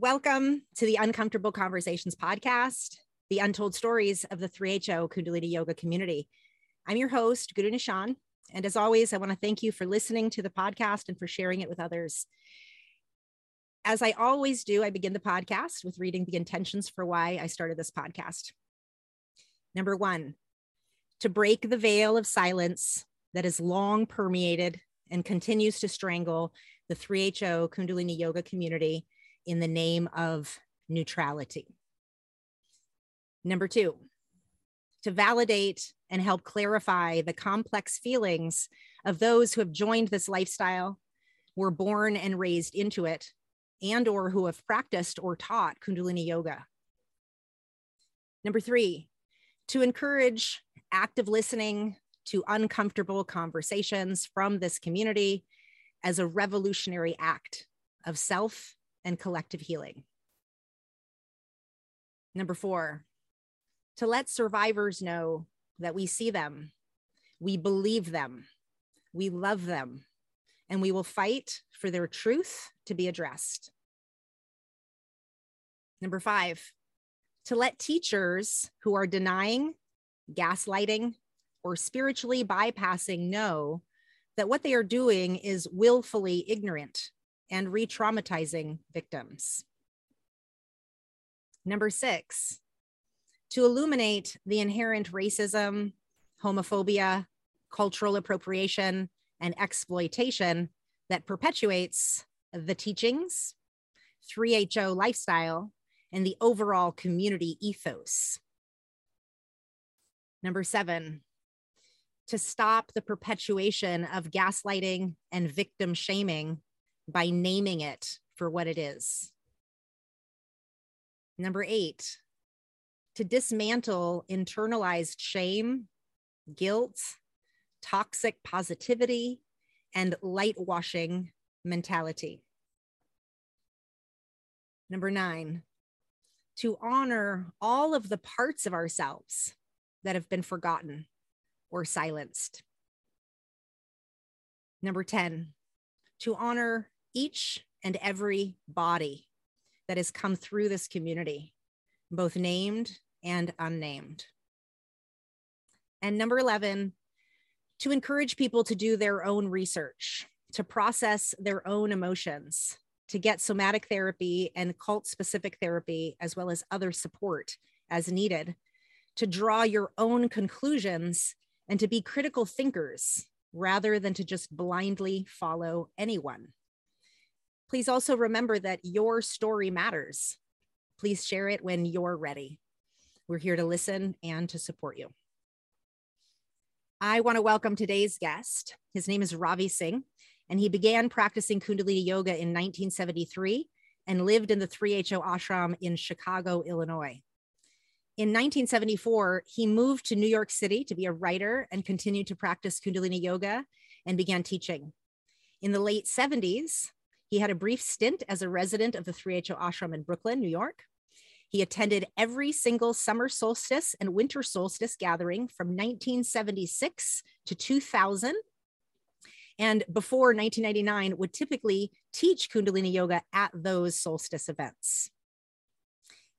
Welcome to the Uncomfortable Conversations podcast, the untold stories of the 3HO Kundalini Yoga community. I'm your host, GuruNischan. And as always, I want to thank you for listening to the podcast and for sharing it with others. As I always do, I begin the podcast with reading the intentions for why I started this podcast. Number one, to break the veil of silence that has long permeated and continues to strangle the 3HO Kundalini Yoga community in the name of neutrality. Number two, to validate and help clarify the complex feelings of those who have joined this lifestyle, were born and raised into it, and or who have practiced or taught Kundalini yoga. Number three, to encourage active listening to uncomfortable conversations from this community as a revolutionary act of self and collective healing. Number four, to let survivors know that we see them, we believe them, we love them, and we will fight for their truth to be addressed. Number five, to let teachers who are denying, gaslighting, or spiritually bypassing know that what they are doing is willfully ignorant and re traumatizing victims. Number six, to illuminate the inherent racism, homophobia, cultural appropriation, and exploitation that perpetuates the teachings, 3HO lifestyle, and the overall community ethos. Number seven, to stop the perpetuation of gaslighting and victim shaming by naming it for what it is. Number eight, to dismantle internalized shame, guilt, toxic positivity, and light washing mentality. Number nine, to honor all of the parts of ourselves that have been forgotten or silenced. Number 10, to honor each and every body that has come through this community, both named and unnamed. And number 11, to encourage people to do their own research, to process their own emotions, to get somatic therapy and cult specific therapy, as well as other support as needed, to draw your own conclusions and to be critical thinkers rather than to just blindly follow anyone. Please also remember that your story matters. Please share it when you're ready. We're here to listen and to support you. I want to welcome today's guest. His name is Ravi Singh, and he began practicing Kundalini Yoga in 1973 and lived in the 3HO ashram in Chicago, Illinois. In 1974, he moved to New York City to be a writer and continued to practice Kundalini Yoga and began teaching. In the late 70s, he had a brief stint as a resident of the 3HO ashram in Brooklyn, New York. He attended every single summer solstice and winter solstice gathering from 1976 to 2000. And before 1999, would typically teach Kundalini Yoga at those solstice events.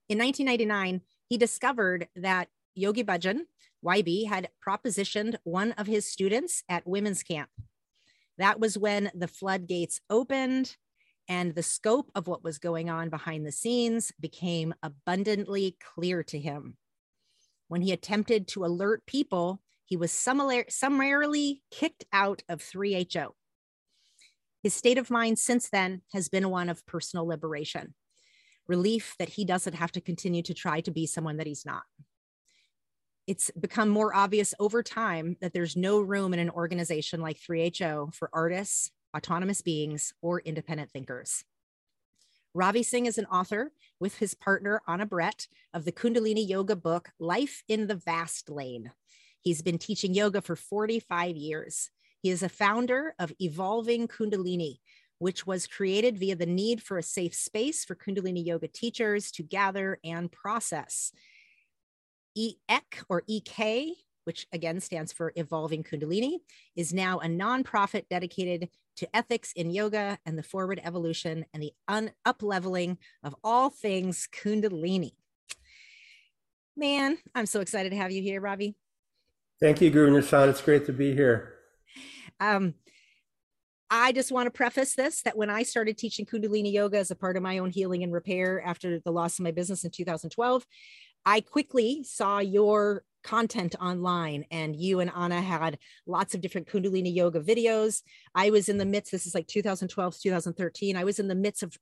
In 1999, he discovered that Yogi Bhajan, YB, had propositioned one of his students at women's camp that was when the floodgates opened and the scope of what was going on behind the scenes became abundantly clear to him. When he attempted to alert people, he was summarily kicked out of 3HO. His state of mind since then has been one of personal liberation, relief that he doesn't have to continue to try to be someone that he's not it's become more obvious over time that there's no room in an organization like 3HO for artists, autonomous beings, or independent thinkers. Ravi Singh is an author with his partner Ana Brett of the Kundalini Yoga book, Life in the Vast Lane. He's been teaching yoga for 45 years. He is a founder of Evolving Kundalini, which was created via the need for a safe space for Kundalini yoga teachers to gather and process EEC or EK, which again stands for Evolving Kundalini, is now a nonprofit dedicated to ethics in yoga and the forward evolution and the un- up leveling of all things Kundalini. Man, I'm so excited to have you here, Ravi. Thank you, GuruNischan. It's great to be here. Um, I just want to preface this that when I started teaching Kundalini yoga as a part of my own healing and repair after the loss of my business in 2012, I quickly saw your content online and you and Ana had lots of different Kundalini yoga videos. I was in the midst, this is like 2012, 2013. I was in the midst of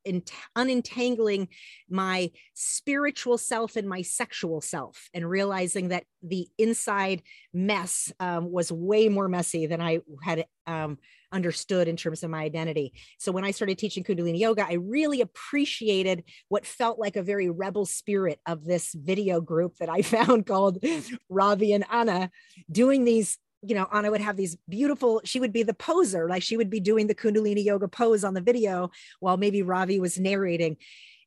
unentangling my spiritual self and my sexual self and realizing that the inside mess um, was way more messy than I had um, understood in terms of my identity. So when I started teaching Kundalini yoga, I really appreciated what felt like a very rebel spirit of this video group that I found called Ravi and Ana doing these you know, Ana would have these beautiful, she would be the poser, like she would be doing the Kundalini yoga pose on the video while maybe Ravi was narrating.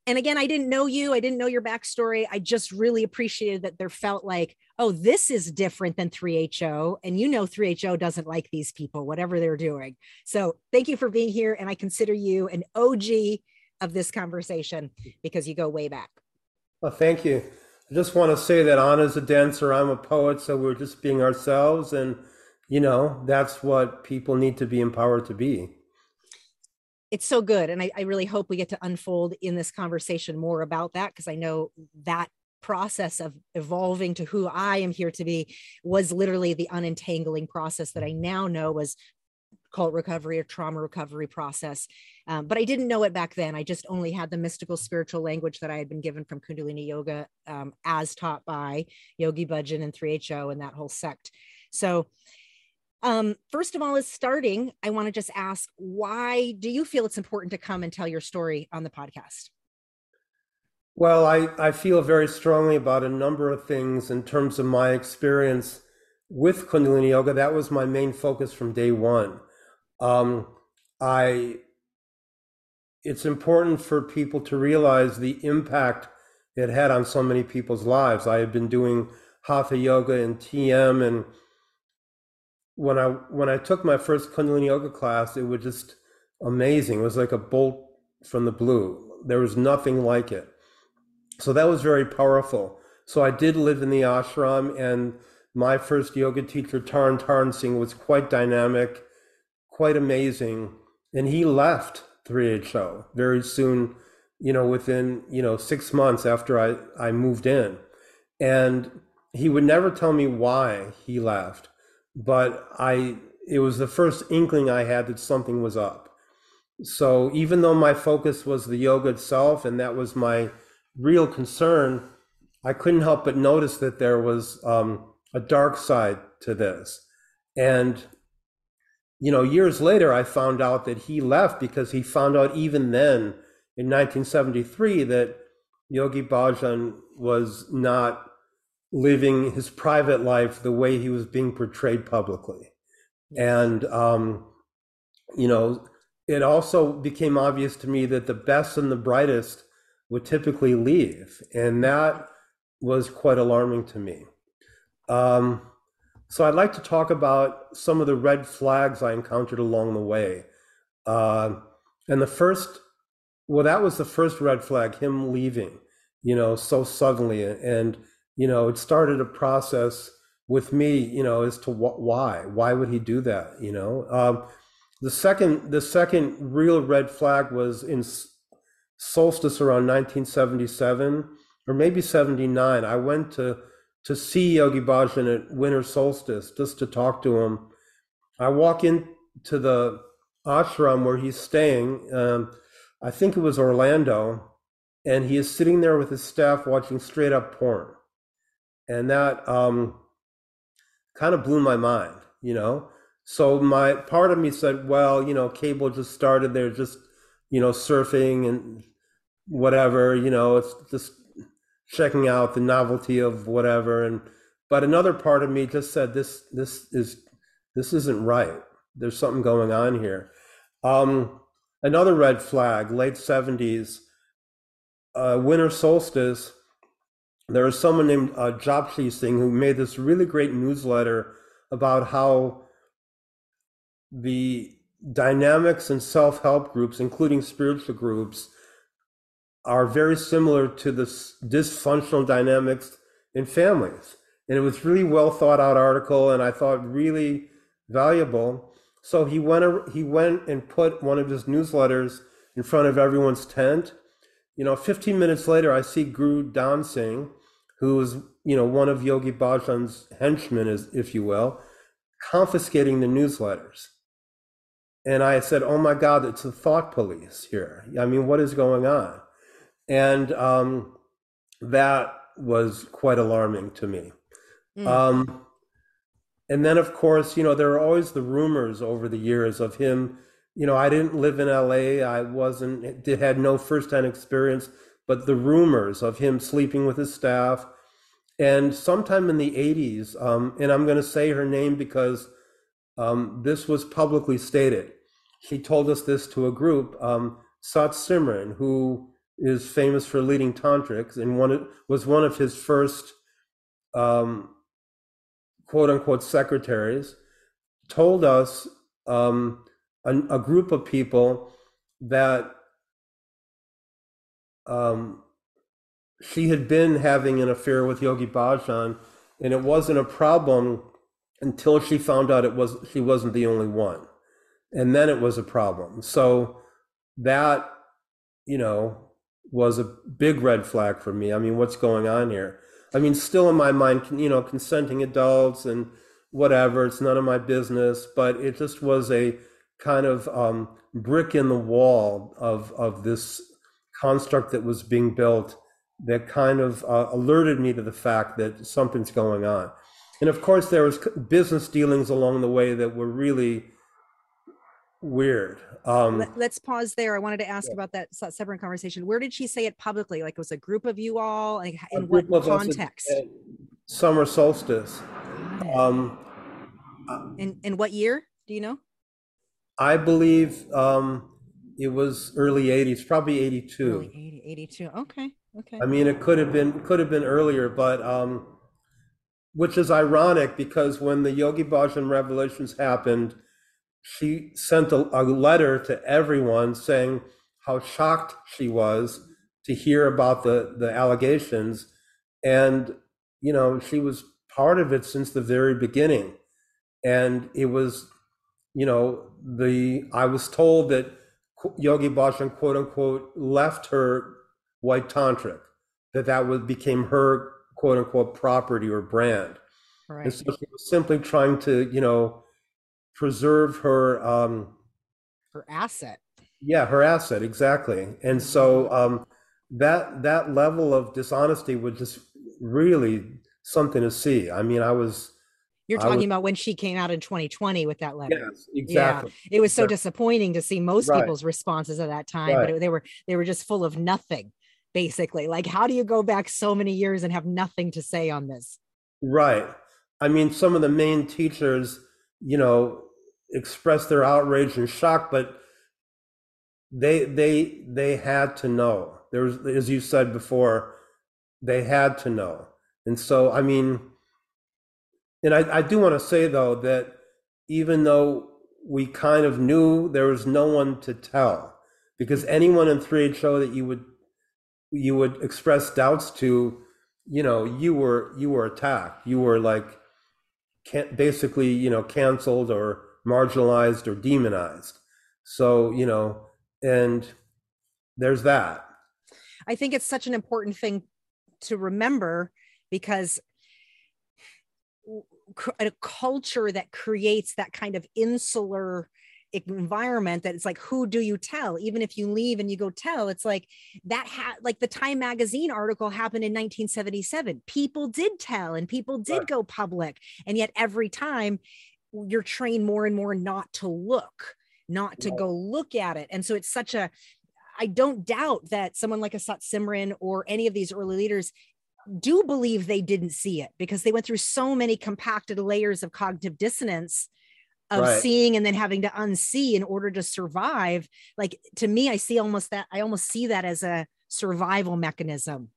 And again, I didn't know you, I didn't know your backstory. I just really appreciated that there felt like, oh, this is different than 3HO. And you know, 3HO doesn't like these people, whatever they're doing. So thank you for being here. And I consider you an OG of this conversation because you go way back. Well, thank you. I just want to say that Ana's a dancer, I'm a poet, so we're just being ourselves. And, you know, that's what people need to be empowered to be it's so good. And I, I really hope we get to unfold in this conversation more about that because I know that process of evolving to who I am here to be was literally the unentangling process that I now know was called recovery or trauma recovery process. Um, but I didn't know it back then. I just only had the mystical spiritual language that I had been given from Kundalini Yoga um, as taught by Yogi Bhajan and 3HO and that whole sect. So um, first of all, is starting, I want to just ask why do you feel it's important to come and tell your story on the podcast? Well, I, I feel very strongly about a number of things in terms of my experience with Kundalini Yoga. That was my main focus from day one. Um, I it's important for people to realize the impact it had on so many people's lives. I had been doing hatha yoga and TM and when I when I took my first Kundalini yoga class, it was just amazing. It was like a bolt from the blue. There was nothing like it. So that was very powerful. So I did live in the ashram, and my first yoga teacher, Taran Taran Singh, was quite dynamic, quite amazing. And he left 3HO very soon, you know, within, you know, six months after I, I moved in. And he would never tell me why he left but I it was the first inkling I had that something was up. So even though my focus was the yoga itself and that was my real concern, I couldn't help but notice that there was um, a dark side to this. And you know, years later, I found out that he left because he found out even then in 1973 that Yogi Bhajan was not living his private life the way he was being portrayed publicly. And, um, you know, it also became obvious to me that the best and the brightest would typically leave. And that was quite alarming to me. Um, so I'd like to talk about some of the red flags I encountered along the way. Uh, and the first, well, that was the first red flag, him leaving, you know, so suddenly. And you know, it started a process with me, you know, as to wh- why, why would he do that? You know, um, the second, the second real red flag was in solstice around 1977 or maybe 79. I went to to see Yogi Bhajan at winter solstice just to talk to him. I walk into the ashram where he's staying. Um, I think it was Orlando, and he is sitting there with his staff watching straight up porn and that um, kind of blew my mind, you know. So my part of me said, well, you know, cable just started. They're just, you know, surfing and whatever, you know, it's just checking out the novelty of whatever. And but another part of me just said, this this is this isn't right. There's something going on here. Um, another red flag, late 70s, uh, winter solstice there was someone named uh, Singh who made this really great newsletter about how the dynamics and self-help groups, including spiritual groups, are very similar to the dysfunctional dynamics in families. And it was really well thought out article, and I thought really valuable. So he went he went and put one of his newsletters in front of everyone's tent. You know, 15 minutes later, I see Guru Dan Singh, who is you know one of Yogi Bhajan's henchmen, is if you will, confiscating the newsletters. And I said, "Oh my God, it's the thought police here. I mean, what is going on?" And um, that was quite alarming to me. Mm. Um, and then, of course, you know, there are always the rumors over the years of him. You know, I didn't live in LA. I wasn't, did, had no firsthand experience, but the rumors of him sleeping with his staff. And sometime in the 80s, um, and I'm going to say her name because um, this was publicly stated. She told us this to a group, um, Sat Simran, who is famous for leading tantrics and one was one of his first um, quote unquote secretaries, told us um, a, a, group of people that um, she had been having an affair with Yogi Bhajan, and it wasn't a problem until she found out it was she wasn't the only one, and then it was a problem. So that you know was a big red flag for me. I mean, what's going on here? I mean, still in my mind, you know, consenting adults and whatever, it's none of my business, but it just was a kind of um, brick in the wall of, of this construct that was being built that kind of uh, alerted me to the fact that something's going on. And of course, there was business dealings along the way that were really weird. Um, Let, us pause there. I wanted to ask yeah. about that separate conversation. Where did she say it publicly? Like it was a group of you all? Like in what context? Summer solstice. Um, in in what year? Do you know? I believe um, it was early 80s, probably 82. Early 80, 82. Okay. Okay. I mean, it could have been could have been earlier, but um, which is ironic because when the Yogi Bhajan revelations happened, she sent a, a letter to everyone saying how shocked she was to hear about the the allegations. And you know she was part of it since the very beginning. And it was you know the i was told that yogi bhajan quote unquote left her white tantric that that was became her quote unquote property or brand. Right. and so she was simply trying to you know preserve her um, her asset. Yeah, her asset exactly. And so um, that that level of dishonesty was just really something to see. I mean, I was. You're talking was, about when she came out in 2020 with that letter. Yes, exactly. Yeah, it was so disappointing to see most right. people's responses at that time, right. but it, they were they were just full of nothing, basically. Like, how do you go back so many years and have nothing to say on this? Right. I mean, some of the main teachers you know, express their outrage and shock, but they they they had to know. There was, as you said before, they had to know. And so, I mean, and I, I do want to say though that even though we kind of knew there was no one to tell, because anyone in 3HO that you would you would express doubts to, you know, you were you were attacked. You were like can basically you know canceled or marginalized or demonized. So you know and there's that. I think it's such an important thing to remember because a culture that creates that kind of insular environment that it's like who do you tell even if you leave and you go tell it's like that had like the time magazine article happened in 1977 people did tell and people did right. go public and yet every time you're trained more and more not to look not to right. go look at it and so it's such a i don't doubt that someone like a sat simran or any of these early leaders do believe they didn't see it because they went through so many compacted layers of cognitive dissonance of right. seeing and then having to unsee in order to survive like to me i see almost that i almost see that as a survival mechanism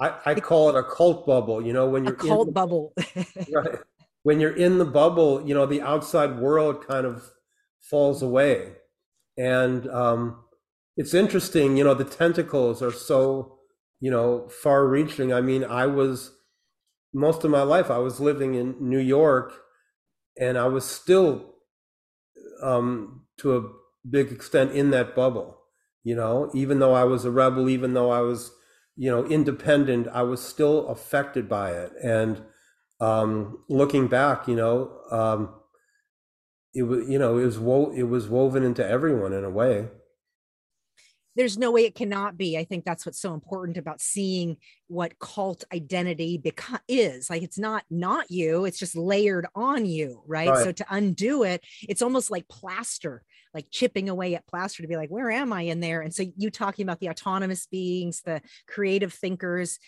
i, I call it a cult bubble you know when you're a cult bubble right when you're in the bubble you know the outside world kind of falls away. And um, it's interesting, you know, the tentacles are so, you know, far reaching. I mean, I was most of my life, I was living in New York and I was still, um, to a big extent, in that bubble, you know, even though I was a rebel, even though I was, you know, independent, I was still affected by it. And um, looking back, you know, um, it was, you know, it was wo- it was woven into everyone in a way there's no way it cannot be. I think that's what's so important about seeing what cult identity beca- is. Like it's not not you, it's just layered on you, right? right? So to undo it, it's almost like plaster, like chipping away at plaster to be like, where am I in there? And so you talking about the autonomous beings, the creative thinkers,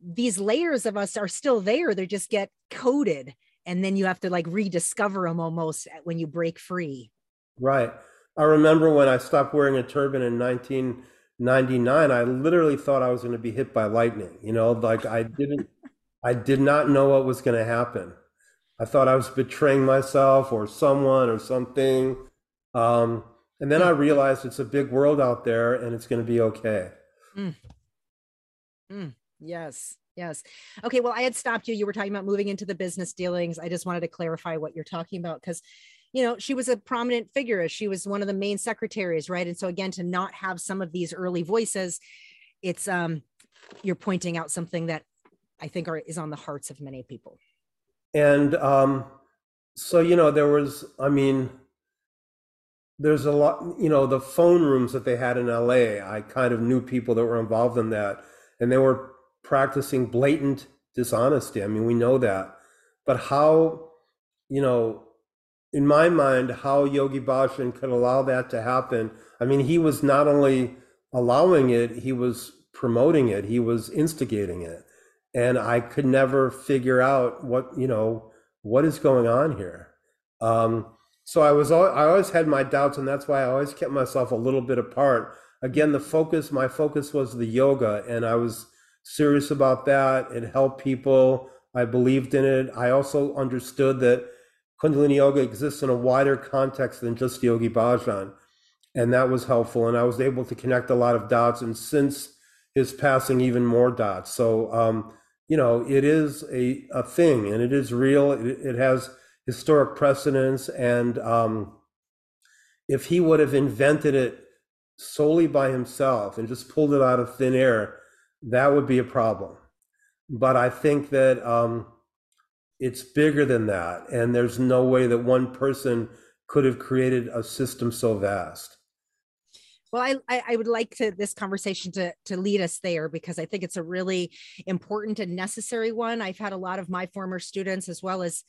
these layers of us are still there. They just get coded and then you have to like rediscover them almost when you break free. Right. I remember when I stopped wearing a turban in 1999, I literally thought I was going to be hit by lightning. You know, like I didn't, I did not know what was going to happen. I thought I was betraying myself or someone or something. Um, and then I realized it's a big world out there and it's going to be okay. Mm. Mm. Yes. Yes. Okay. Well, I had stopped you. You were talking about moving into the business dealings. I just wanted to clarify what you're talking about because you know, she was a prominent figure. She was one of the main secretaries, right? And so again, to not have some of these early voices, it's um you're pointing out something that I think are is on the hearts of many people. And um so you know, there was, I mean, there's a lot, you know, the phone rooms that they had in LA, I kind of knew people that were involved in that, and they were practicing blatant dishonesty. I mean, we know that. But how, you know, in my mind, how Yogi Bhajan could allow that to happen. I mean, he was not only allowing it, he was promoting it, he was instigating it. And I could never figure out what, you know, what is going on here. Um, so I was, I always had my doubts, and that's why I always kept myself a little bit apart. Again, the focus, my focus was the yoga, and I was serious about that. It helped people. I believed in it. I also understood that Kundalini Yoga exists in a wider context than just Yogi Bhajan. And that was helpful. And I was able to connect a lot of dots. And since his passing, even more dots. So, um, you know, it is a, a thing and it is real. It, it has historic precedence. And um, if he would have invented it solely by himself and just pulled it out of thin air, that would be a problem. But I think that um, it's bigger than that. And there's no way that one person could have created a system so vast. Well I, I would like to this conversation to to lead us there because i think it's a really important and necessary one. I've had a lot of my former students as well as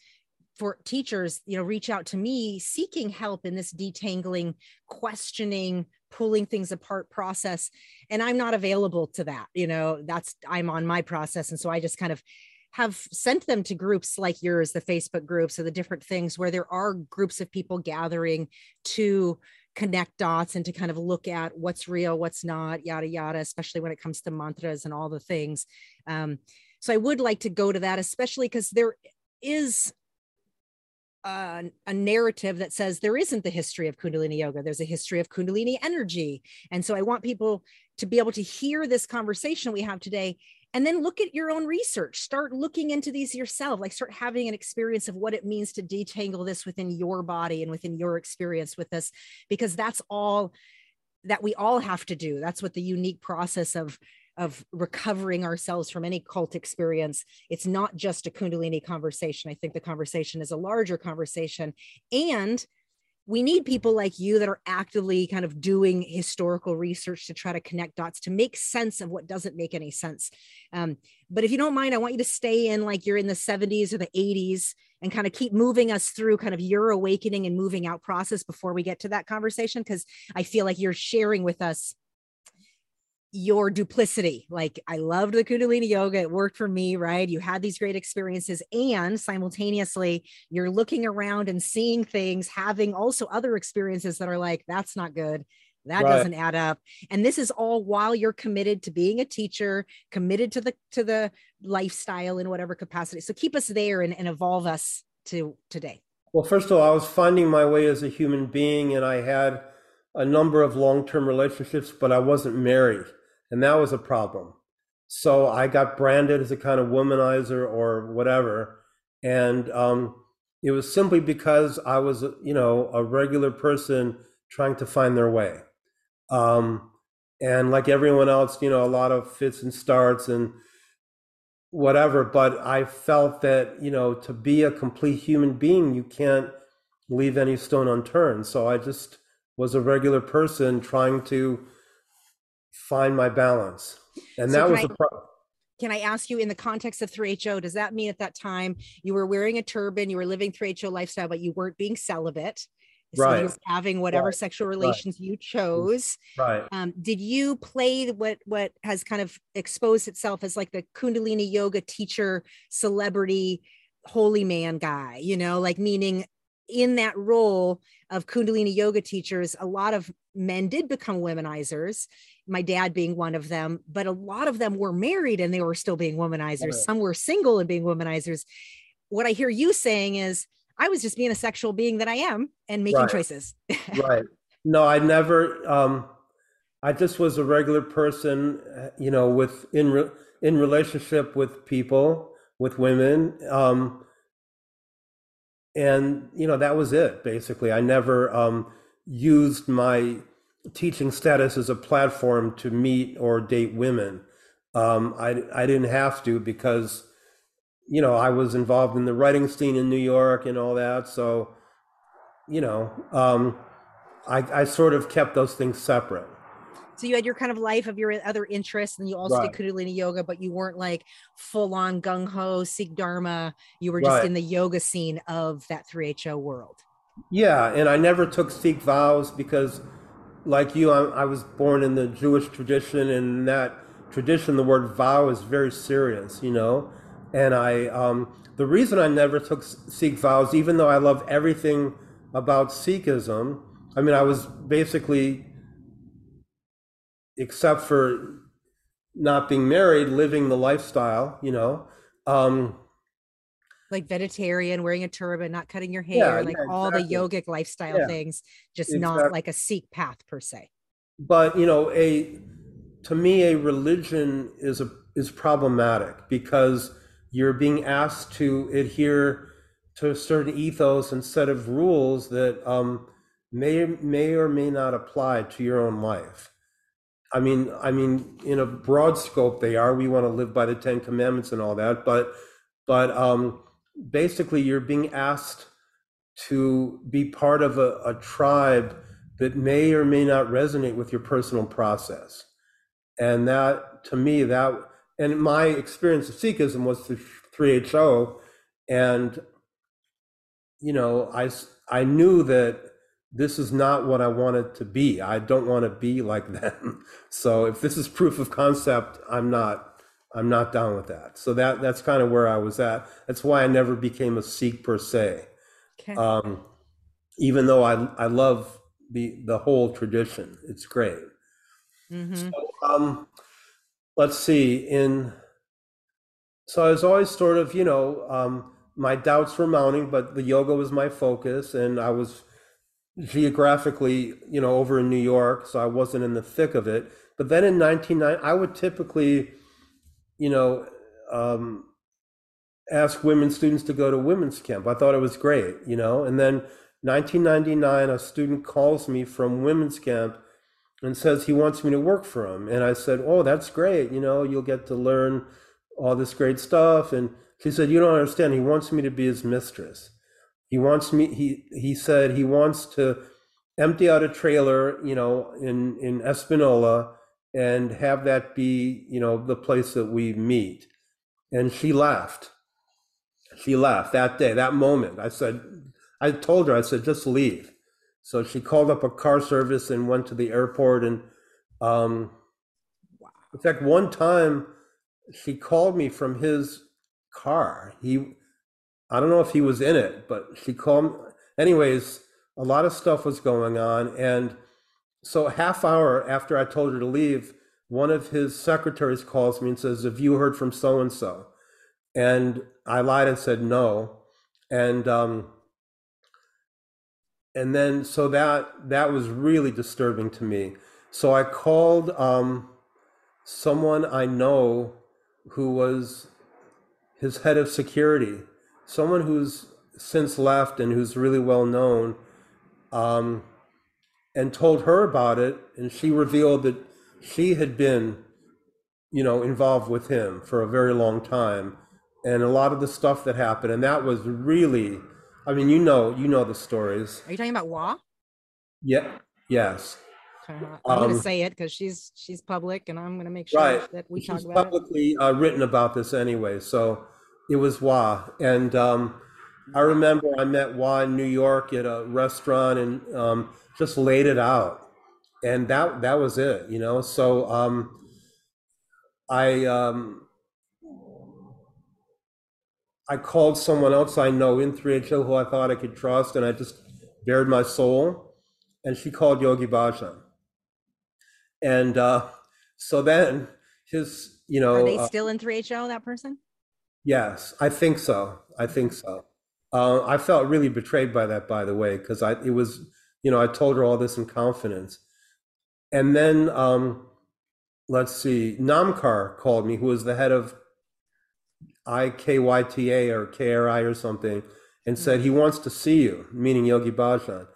for teachers you know reach out to me seeking help in this detangling questioning pulling things apart process. And i'm not available to that you know that's i'm on my process. And so i just kind of have sent them to groups like yours, the Facebook groups or the different things where there are groups of people gathering to connect dots and to kind of look at what's real, what's not, yada, yada, especially when it comes to mantras and all the things. Um, so I would like to go to that, especially because there is a, a, narrative that says there isn't the history of Kundalini yoga. There's a history of Kundalini energy. And so I want people to be able to hear this conversation we have today and then look at your own research. Start looking into these yourself like start having an experience of what it means to detangle this within your body and within your experience with this because that's all that we all have to do. That's what the unique process of of recovering ourselves from any cult experience it's not just a kundalini conversation. I think the conversation is a larger conversation. And we need people like you that are actively kind of doing historical research to try to connect dots to make sense of what doesn't make any sense. Um, but if you don't mind, I want you to stay in like you're in the 70s or the 80s and kind of keep moving us through kind of your awakening and moving out process before we get to that conversation. Because I feel like you're sharing with us your duplicity. Like I loved the Kundalini yoga. It worked for me, right? You had these great experiences and simultaneously you're looking around and seeing things, having also other experiences that are like, that's not good. That right. doesn't add up. And this is all while you're committed to being a teacher, committed to the to the lifestyle in whatever capacity. So keep us there and, and evolve us to today. Well, first of all, I was finding my way as a human being, and I had a number of long term relationships, but I wasn't married. And that was a problem. So I got branded as a kind of womanizer or whatever. And um, it was simply because I was, you know, a regular person trying to find their way. Um, and like everyone else, you know, a lot of fits and starts and whatever. But I felt that, you know, to be a complete human being, you can't leave any stone unturned. So I just was a regular person trying to find my balance. And so that was I, a problem. Can I ask you in the context of 3HO, does that mean at that time you were wearing a turban, you were living 3HO lifestyle, but you weren't being celibate? So right. you were having whatever right. sexual relations right. you chose. Right. Um, did you play what what has kind of exposed itself as like the Kundalini yoga teacher, celebrity, holy man guy? You know, like meaning in that role of Kundalini yoga teachers, a lot of men did become womanizers, my dad being one of them, but a lot of them were married and they were still being womanizers. Right. Some were single and being womanizers. What I hear you saying is, I was just being a sexual being that I am and making right. choices. right. No, I never, um, I just was a regular person, you know, with in, re, in relationship with people, with women. Um, and you know that was it basically i never um, used my teaching status as a platform to meet or date women um, I, I didn't have to because you know i was involved in the writing scene in new york and all that so you know um, I, I sort of kept those things separate so you had your kind of life of your other interests, and you also right. did Kundalini yoga, but you weren't like full on gung ho Sikh Dharma. You were just right. in the yoga scene of that 3HO world. Yeah, and I never took Sikh vows because, like you, I, I was born in the Jewish tradition, and in that tradition, the word vow is very serious, you know. And I, um, the reason I never took Sikh vows, even though I love everything about Sikhism, I mean, I was basically except for not being married, living the lifestyle, you know. Um, like vegetarian, wearing a turban, not cutting your hair, yeah, like yeah, all the yogic lifestyle yeah, things, just exactly. not like a Sikh path per se. But you know, a to me, a religion is a is problematic because you're being asked to adhere to a certain ethos and set of rules that um, may may or may not apply to your own life. I mean, I mean, in a broad scope, they are. We want to live by the Ten Commandments and all that, but, but um, basically, you're being asked to be part of a, a tribe that may or may not resonate with your personal process, and that, to me, that, and my experience of Sikhism was through 3HO, and you know, I I knew that this is not what I wanted to be. I don't want to be like them. So if this is proof of concept, I'm not I'm not down with that. So that that's kind of where I was at. That's why I never became a Sikh per se. Okay. Um, even though I I love the the whole tradition. It's great. Mm-hmm. So, um, let's see. In so I was always sort of you know um, my doubts were mounting, but the yoga was my focus, and I was geographically, you know, over in New York, so I wasn't in the thick of it. But then in 1990, I would typically, you know, um, ask women students to go to women's camp. I thought it was great, you know. And then 1999, a student calls me from women's camp and says he wants me to work for him. And I said, "Oh, that's great. You know, you'll get to learn all this great stuff." And she said, "You don't understand. He wants me to be his mistress." He wants me. He he said he wants to empty out a trailer, you know, in in Espanola, and have that be, you know, the place that we meet. And she laughed. She laughed that day, that moment. I said, I told her, I said, just leave. So she called up a car service and went to the airport. And um, wow. in fact, one time she called me from his car. He I don't know if he was in it, but she called. Anyways, a lot of stuff was going on, and so a half hour after I told her to leave, one of his secretaries calls me and says, "Have you heard from so and so?" And I lied and said no, and um, and then so that that was really disturbing to me. So I called um, someone I know who was his head of security, someone who's since left and who's really well known, um, and told her about it, and she revealed that she had been, you know, involved with him for a very long time, and a lot of the stuff that happened, and that was really I mean, you know, you know the stories. Are you talking about Wah? Yeah. Yes. Okay. I'm going to Um, say it because she's she's public, and I'm going to make sure Right. that we talk She's about it. publicly uh, written about this anyway, so it was Wah. And um, I remember I met Wah in New York at a restaurant and um, just laid it out, and that that was it, you know. So um, I um, I called someone else I know in 3HO who I thought I could trust, and I just bared my soul, and she called Yogi Bhajan. And uh, so then his, you know, Are they uh, still in 3HO? That person? yes, I think so. I think so. Uh, I felt really betrayed by that, by the way, because I it was, you know, I told her all this in confidence, and then um, let's see, Nam Kaur called me, who was the head of IKYTA or KRI or something, and said he wants to see you, meaning Yogi Bhajan.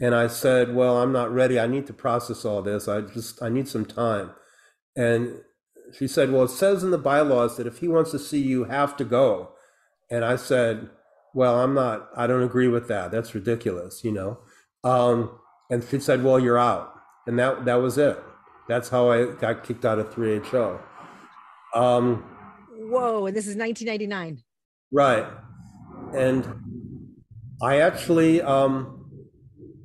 And I said, well, I'm not ready. I need to process all this. I just I need some time. And she said, well, it says in the bylaws that if he wants to see you, you have to go. And I said, well, I'm not. I don't agree with that. That's ridiculous, you know. Um, and she said, well, you're out. And that that was it. That's how I got kicked out of 3HO. Um, Whoa! And this is 1999. Right. And I actually um,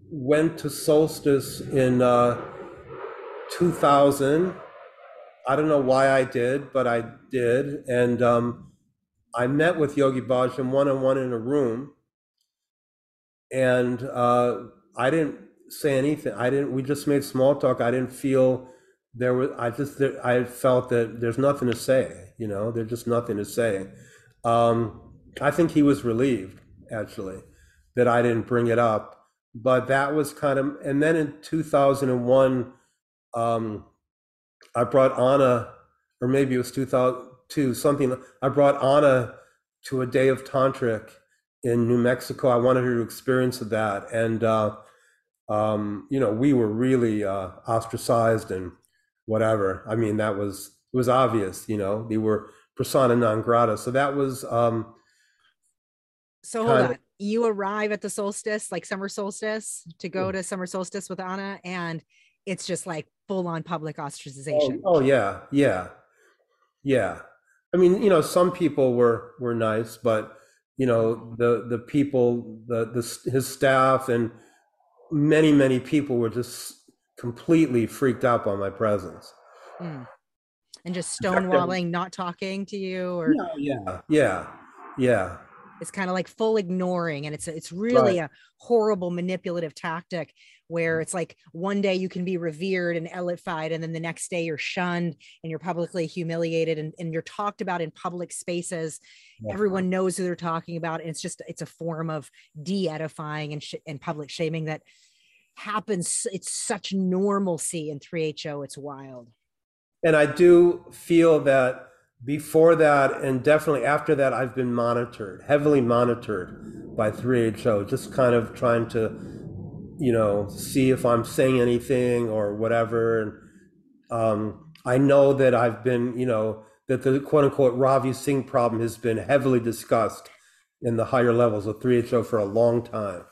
went to Solstice in uh, 2000. I don't know why I did, but I did. And um, I met with Yogi Bhajan one on one in a room. And uh, I didn't say anything. I didn't, we just made small talk. I didn't feel there was, I just, I felt that there's nothing to say, you know, there's just nothing to say. Um, I think he was relieved, actually, that I didn't bring it up. But that was kind of, and then in 2001, um, I brought Ana, or maybe it was 2002, something. I brought Ana to a day of tantric in New Mexico. I wanted her to experience that, and uh, um, you know, we were really uh, ostracized and whatever. I mean, that was it was obvious. You know, they were persona non grata. So that was um, So hold on. You arrive at the solstice, like summer solstice, to go Mm. to summer solstice with Anna, and it's just like full on public Oh, ostracization. oh yeah, yeah, yeah. I mean, you know, some people were were nice, but you know, the the people, the the his staff, and many many people were just completely freaked out by my presence. Mm. And just stonewalling, not talking to you, or Yeah, yeah, yeah, yeah. it's kind of like full ignoring and it's it's really a horrible manipulative tactic where mm. it's like one day you can be revered and elified and then the next day you're shunned and you're publicly humiliated and, and you're talked about in public spaces. Yeah. everyone knows who they're talking about and it's just it's a form of de-edifying and, sh- and public shaming that happens it's such normalcy in 3ho it's wild. And I do feel that before that and definitely after that, I've been monitored, heavily monitored by 3HO, just kind of trying to, you know, see if I'm saying anything or whatever. And um, I know that I've been, you know, that the quote unquote Ravi Singh problem has been heavily discussed in the higher levels of 3HO for a long time.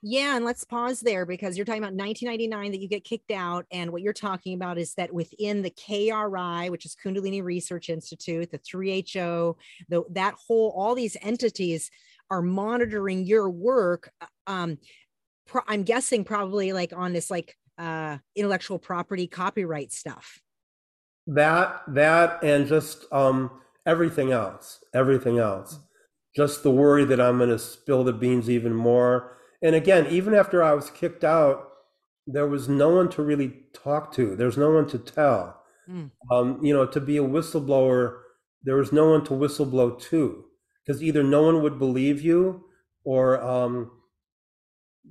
Yeah, and let's pause there because you're talking about 1999 that you get kicked out, and what you're talking about is that within the KRI, which is Kundalini Research Institute, the 3HO, the, that whole all these entities are monitoring your work. uh, Um, pro- I'm guessing probably like on this like uh, intellectual property copyright stuff. That that and just um, everything else, everything else. Just the worry that I'm going to spill the beans even more. And again, even after I was kicked out, there was no one to really talk to. There's no one to tell. Mm. Um, you know, to be a whistleblower, there was no one to whistleblow to, because either no one would believe you, or um,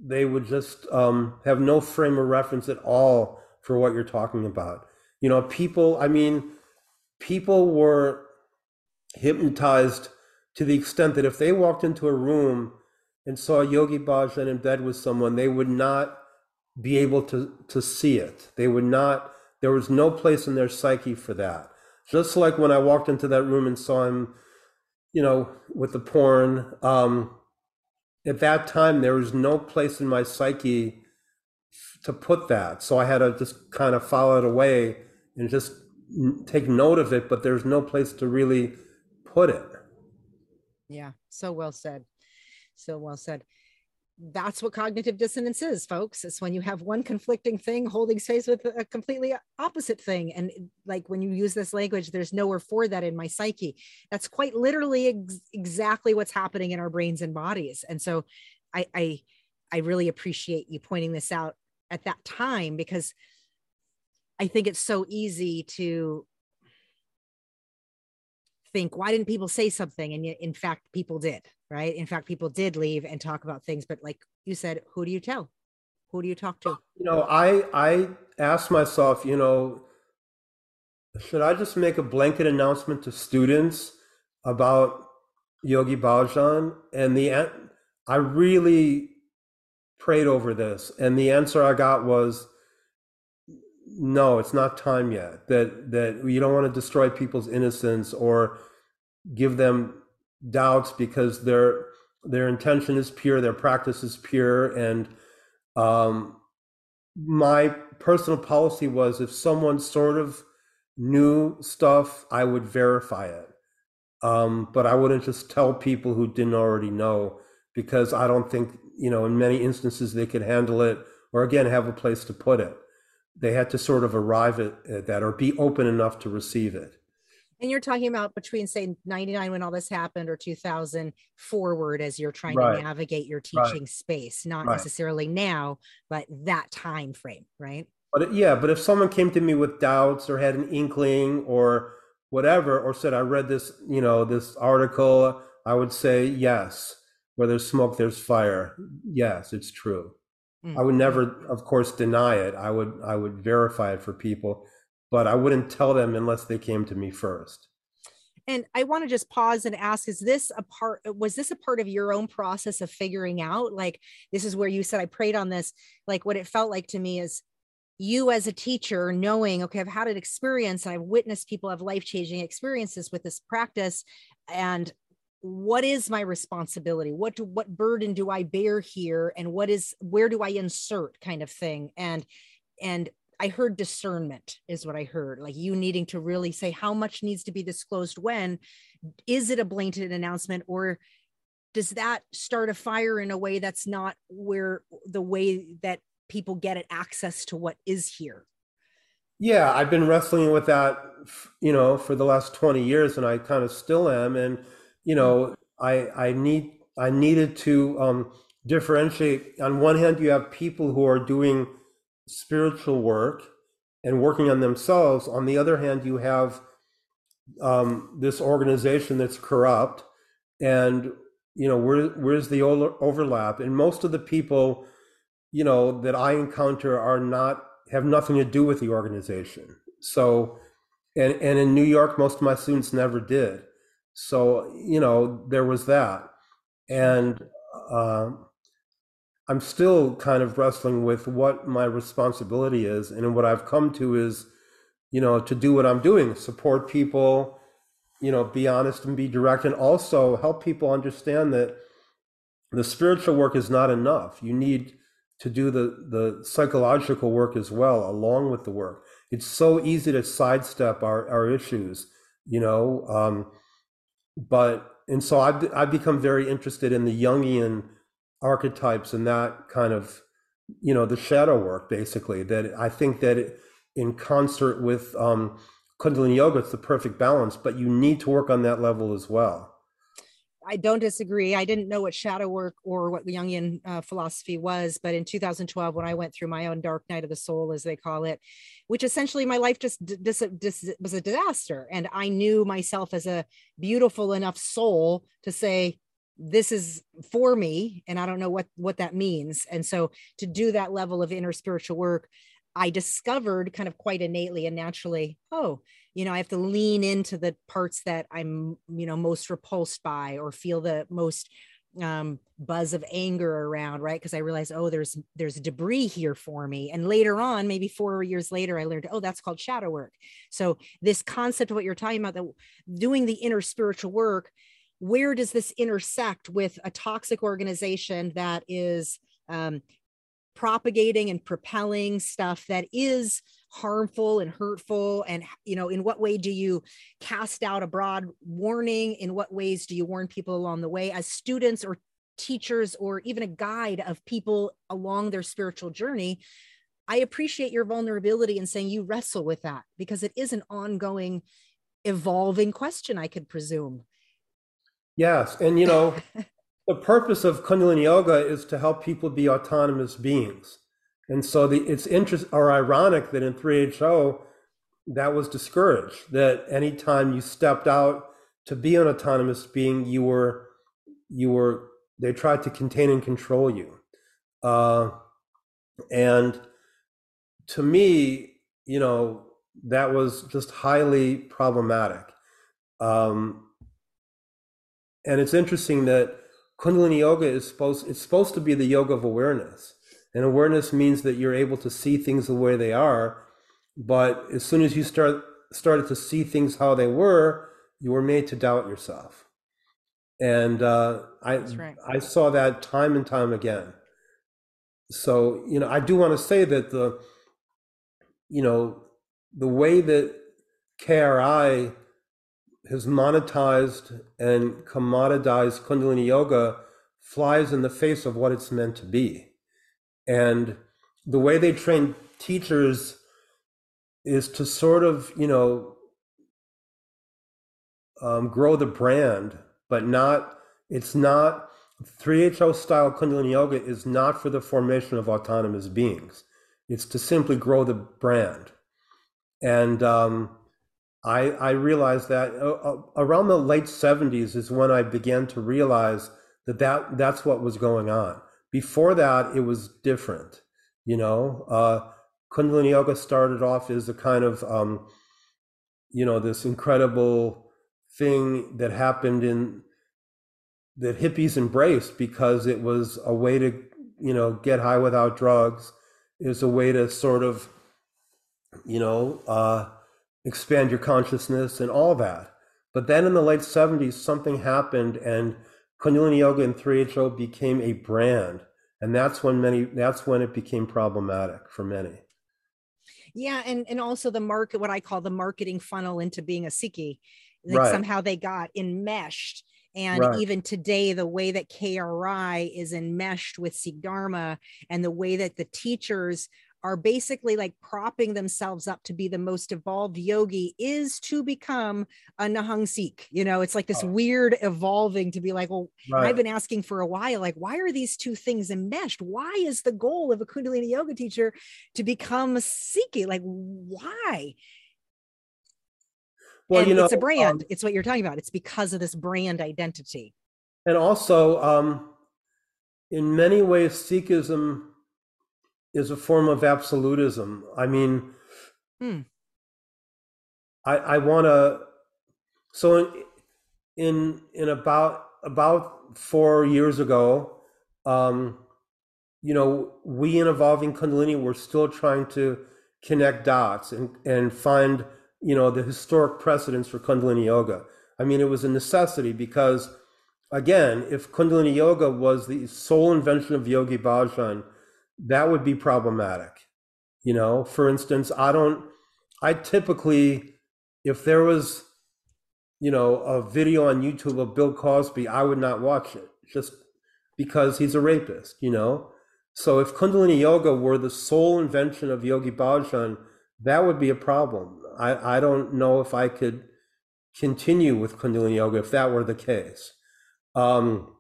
they would just um, have no frame of reference at all for what you're talking about. You know, people, I mean, people were hypnotized to the extent that if they walked into a room and saw Yogi Bhajan in bed with someone, they would not be able to, to see it. They would not, there was no place in their psyche for that. Just like when I walked into that room and saw him, you know, with the porn, um, at that time, there was no place in my psyche to put that. So I had to just kind of file it away and just take note of it, but there's no place to really put it. Yeah, so well said. So well said. That's what cognitive dissonance is, folks. It's when you have one conflicting thing holding space with a completely opposite thing. And like when you use this language, there's nowhere for that in my psyche. That's quite literally ex- exactly what's happening in our brains and bodies. And so I, I, I really appreciate you pointing this out at that time because I think it's so easy to think, why didn't people say something? And yet, in fact, people did, right? In fact, people did leave and talk about things. But like you said, who do you tell? Who do you talk to? You know, I I asked myself, you know, should I just make a blanket announcement to students about Yogi Bhajan? And the I really prayed over this, and the answer I got was no, it's not time yet. That that you don't want to destroy people's innocence or give them doubts because their their intention is pure, their practice is pure, and um, my personal policy was if someone sort of knew stuff, I would verify it. Um, but I wouldn't just tell people who didn't already know because I don't think, you know, in many instances they could handle it or again have a place to put it they had to sort of arrive at, at that or be open enough to receive it. And you're talking about between say 99 when all this happened or 2000 forward as you're trying right. to navigate your teaching right. space, not right. necessarily now, but that time frame, right? But uh, yeah, but if someone came to me with doubts or had an inkling or whatever, or said, I read this, you know, this article, I would say, yes, where there's smoke, there's fire. Yes, it's true. I would mm-hmm. never, of course, deny it. I would I would verify it for people, but I wouldn't tell them unless they came to me first. And I want to just pause and ask: Is this a part? Was this a part of your own process of figuring out? Like this is where you said I prayed on this. Like what it felt like to me is you as a teacher knowing okay i've had an experience and i've witnessed people have life-changing experiences with this practice and what is my responsibility what do, what burden do i bear here and what is where do i insert kind of thing and and i heard discernment is what i heard like you needing to really say how much needs to be disclosed when is it a blatant announcement or does that start a fire in a way that's not where the way that people get access to what is here yeah i've been wrestling with that you know for the last 20 years and i kind of still am and you know, I I need I needed to um, differentiate. On one hand, you have people who are doing spiritual work and working on themselves. On the other hand, you have um, this organization that's corrupt, and you know where where's the overlap? And most of the people, you know, that I encounter are not have nothing to do with the organization. So, and and in New York, most of my students never did. So, you know, there was that. And uh, I'm still kind of wrestling with what my responsibility is. And what I've come to is, you know, to do what I'm doing, support people, you know, be honest and be direct, and also help people understand that the spiritual work is not enough. You need to do the, the psychological work as well, along with the work. It's so easy to sidestep our, our issues, you know. Um, but and so I've I've become very interested in the Jungian archetypes and that kind of you know the shadow work basically that I think that it, in concert with um, Kundalini yoga it's the perfect balance but you need to work on that level as well I don't disagree. I didn't know what shadow work or what the Jungian uh, philosophy was, but in 2012, when I went through my own dark night of the soul, as they call it, which essentially my life just dis- dis- was a disaster, and I knew myself as a beautiful enough soul to say, this is for me and i don't know what what that means. And so to do that level of inner spiritual work i discovered kind of quite innately and naturally oh you know i have to lean into the parts that i'm you know most repulsed by or feel the most um, buzz of anger around right? Because i realized oh there's there's debris here for me. And later on maybe four years later i learned oh that's called shadow work. So this concept of what you're talking about that doing the inner spiritual work where does this intersect with a toxic organization that is um, propagating and propelling stuff that is harmful and hurtful? And you know in what way do you cast out a broad warning? In what ways do you warn people along the way? As students or teachers or even a guide of people along their spiritual journey i appreciate your vulnerability in saying you wrestle with that because it is an ongoing evolving question i could presume Yes, and you know, the purpose of Kundalini Yoga is to help people be autonomous beings. And so the it's interest or ironic that in 3HO that was discouraged. That anytime you stepped out to be an autonomous being, you were you were they tried to contain and control you. Uh, and to me, you know, that was just highly problematic. Um, and it's interesting that Kundalini yoga is supposed it's supposed to be the yoga of awareness. And awareness means that you're able to see things the way they are. But as soon as you start started to see things how they were, you were made to doubt yourself. And uh, I right. I saw that time and time again. So you know, I do want to say that the you know the way that KRI has monetized and commoditized Kundalini Yoga flies in the face of what it's meant to be. And the way they train teachers is to sort of, you know, um, grow the brand, but not, it's not, 3HO style Kundalini Yoga is not for the formation of autonomous beings. It's to simply grow the brand. And um, I, I realized that uh, uh, around the late 70s is when I began to realize that, that that's what was going on. Before that, it was different. You know, uh, Kundalini Yoga started off as a kind of, um, you know, this incredible thing that happened in that hippies embraced because it was a way to, you know, get high without drugs. It was a way to sort of, you know, uh, expand your consciousness and all that. But then in the late 70s, something happened and Kundalini Yoga and 3HO became a brand. And that's when many that's when it became problematic for many. Yeah, and and also the market, what I call the marketing funnel into being a Sikhi. Like right. somehow they got enmeshed. And right. even today, the way that KRI is enmeshed with Sikh Dharma and the way that the teachers are basically like propping themselves up to be the most evolved yogi is to become a Nihang Sikh. You know, it's like this oh. weird evolving to be like, well, right. I've been asking for a while, like, why are these two things enmeshed? Why is the goal of a Kundalini yoga teacher to become a Sikh? Like, why? Well, and you know, it's a brand. Um, it's what you're talking about. It's because of this brand identity. And also, um, in many ways, Sikhism is a form of absolutism. I mean, hmm. I I want to. So in, in in about about four years ago, um, you know, we in evolving Kundalini were still trying to connect dots and and find you know the historic precedents for Kundalini yoga. I mean, it was a necessity because, again, if Kundalini yoga was the sole invention of Yogi Bhajan that would be problematic. You know, for instance, I don't, I typically, if there was, you know, a video on YouTube of Bill Cosby, I would not watch it just because he's a rapist, you know? So if Kundalini Yoga were the sole invention of Yogi Bhajan, that would be a problem. I, I don't know if I could continue with Kundalini Yoga if that were the case. Um,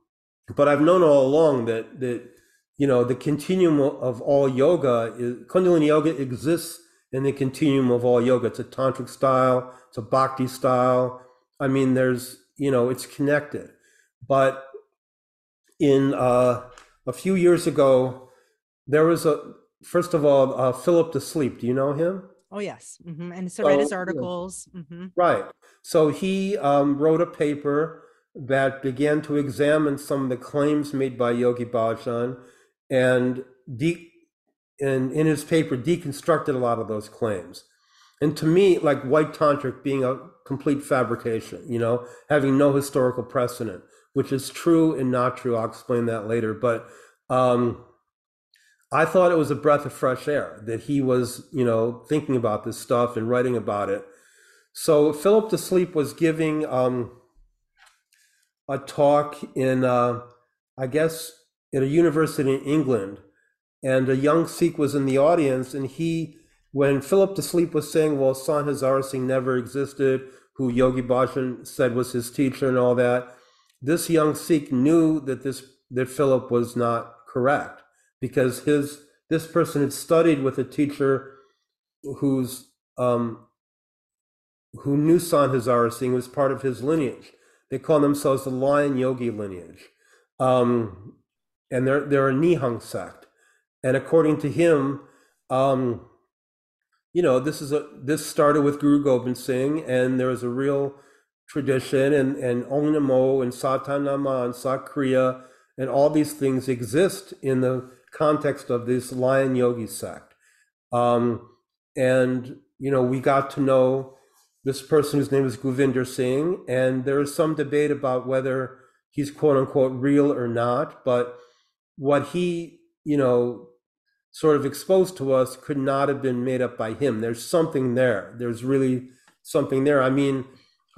but I've known all along that that you know, the continuum of all yoga is Kundalini yoga exists in the continuum of all yoga. It's a tantric style, it's a bhakti style. I mean, there's, you know, it's connected. But in uh, a few years ago, there was a first of all uh, Philip Deslippe. Do you know him? Oh yes, mm-hmm. and so read his articles. Mm-hmm. Right. So he um, wrote a paper that began to examine some of the claims made by Yogi Bhajan, and de- and in his paper deconstructed a lot of those claims. And to me, like white tantric being a complete fabrication, you know, having no historical precedent, which is true and not true. I'll explain that later. But um, I thought it was a breath of fresh air that he was, you know, thinking about this stuff and writing about it. So Philip Deslippe was giving um, a talk in, uh, I guess, at a university in England, and a young Sikh was in the audience, and he, when Philip Deslippe was saying, "Well, Sant Hazara Singh never existed," who Yogi Bhajan said was his teacher and all that, this young Sikh knew that this that Philip was not correct because his this person had studied with a teacher who's um, who knew Sant Hazara Singh was part of his lineage. They call themselves the Lion Yogi lineage, um, and they're they're a Nihang sect. And according to him, um, you know, this is a this started with Guru Gobind Singh, and there was a real tradition, and and Om Namo and Satanama and Sat Kriya, and all these things exist in the context of this Lion Yogi sect. Um, and you know, we got to know this person whose name is Govinder Singh, and there is some debate about whether he's quote unquote real or not. But what he, you know, sort of exposed to us could not have been made up by him. There's something there. There's really something there. I mean,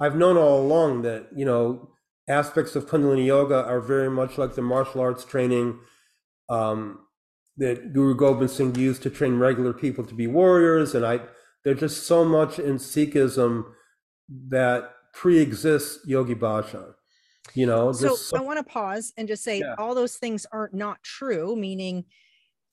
I've known all along that, you know, aspects of Kundalini Yoga are very much like the martial arts training um, that Guru Gobind Singh used to train regular people to be warriors. And I, there's just so much in Sikhism that pre-exists Yogi Bhajan. You know, so, so I want to pause and just say yeah. all those things aren't not true, meaning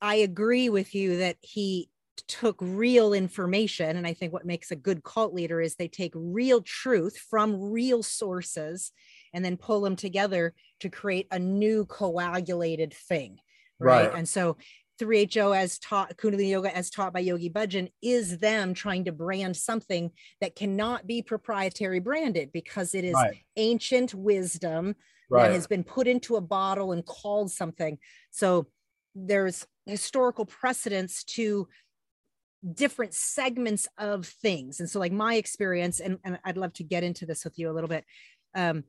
I agree with you that he took real information. And I think what makes a good cult leader is they take real truth from real sources and then pull them together to create a new coagulated thing. Right. right. And so 3HO as taught Kundalini Yoga as taught by Yogi Bhajan is them trying to brand something that cannot be proprietary branded because it is right. ancient wisdom right. that has been put into a bottle and called something. So there's historical precedence to different segments of things. And so like my experience, and, and I'd love to get into this with you a little bit. Um,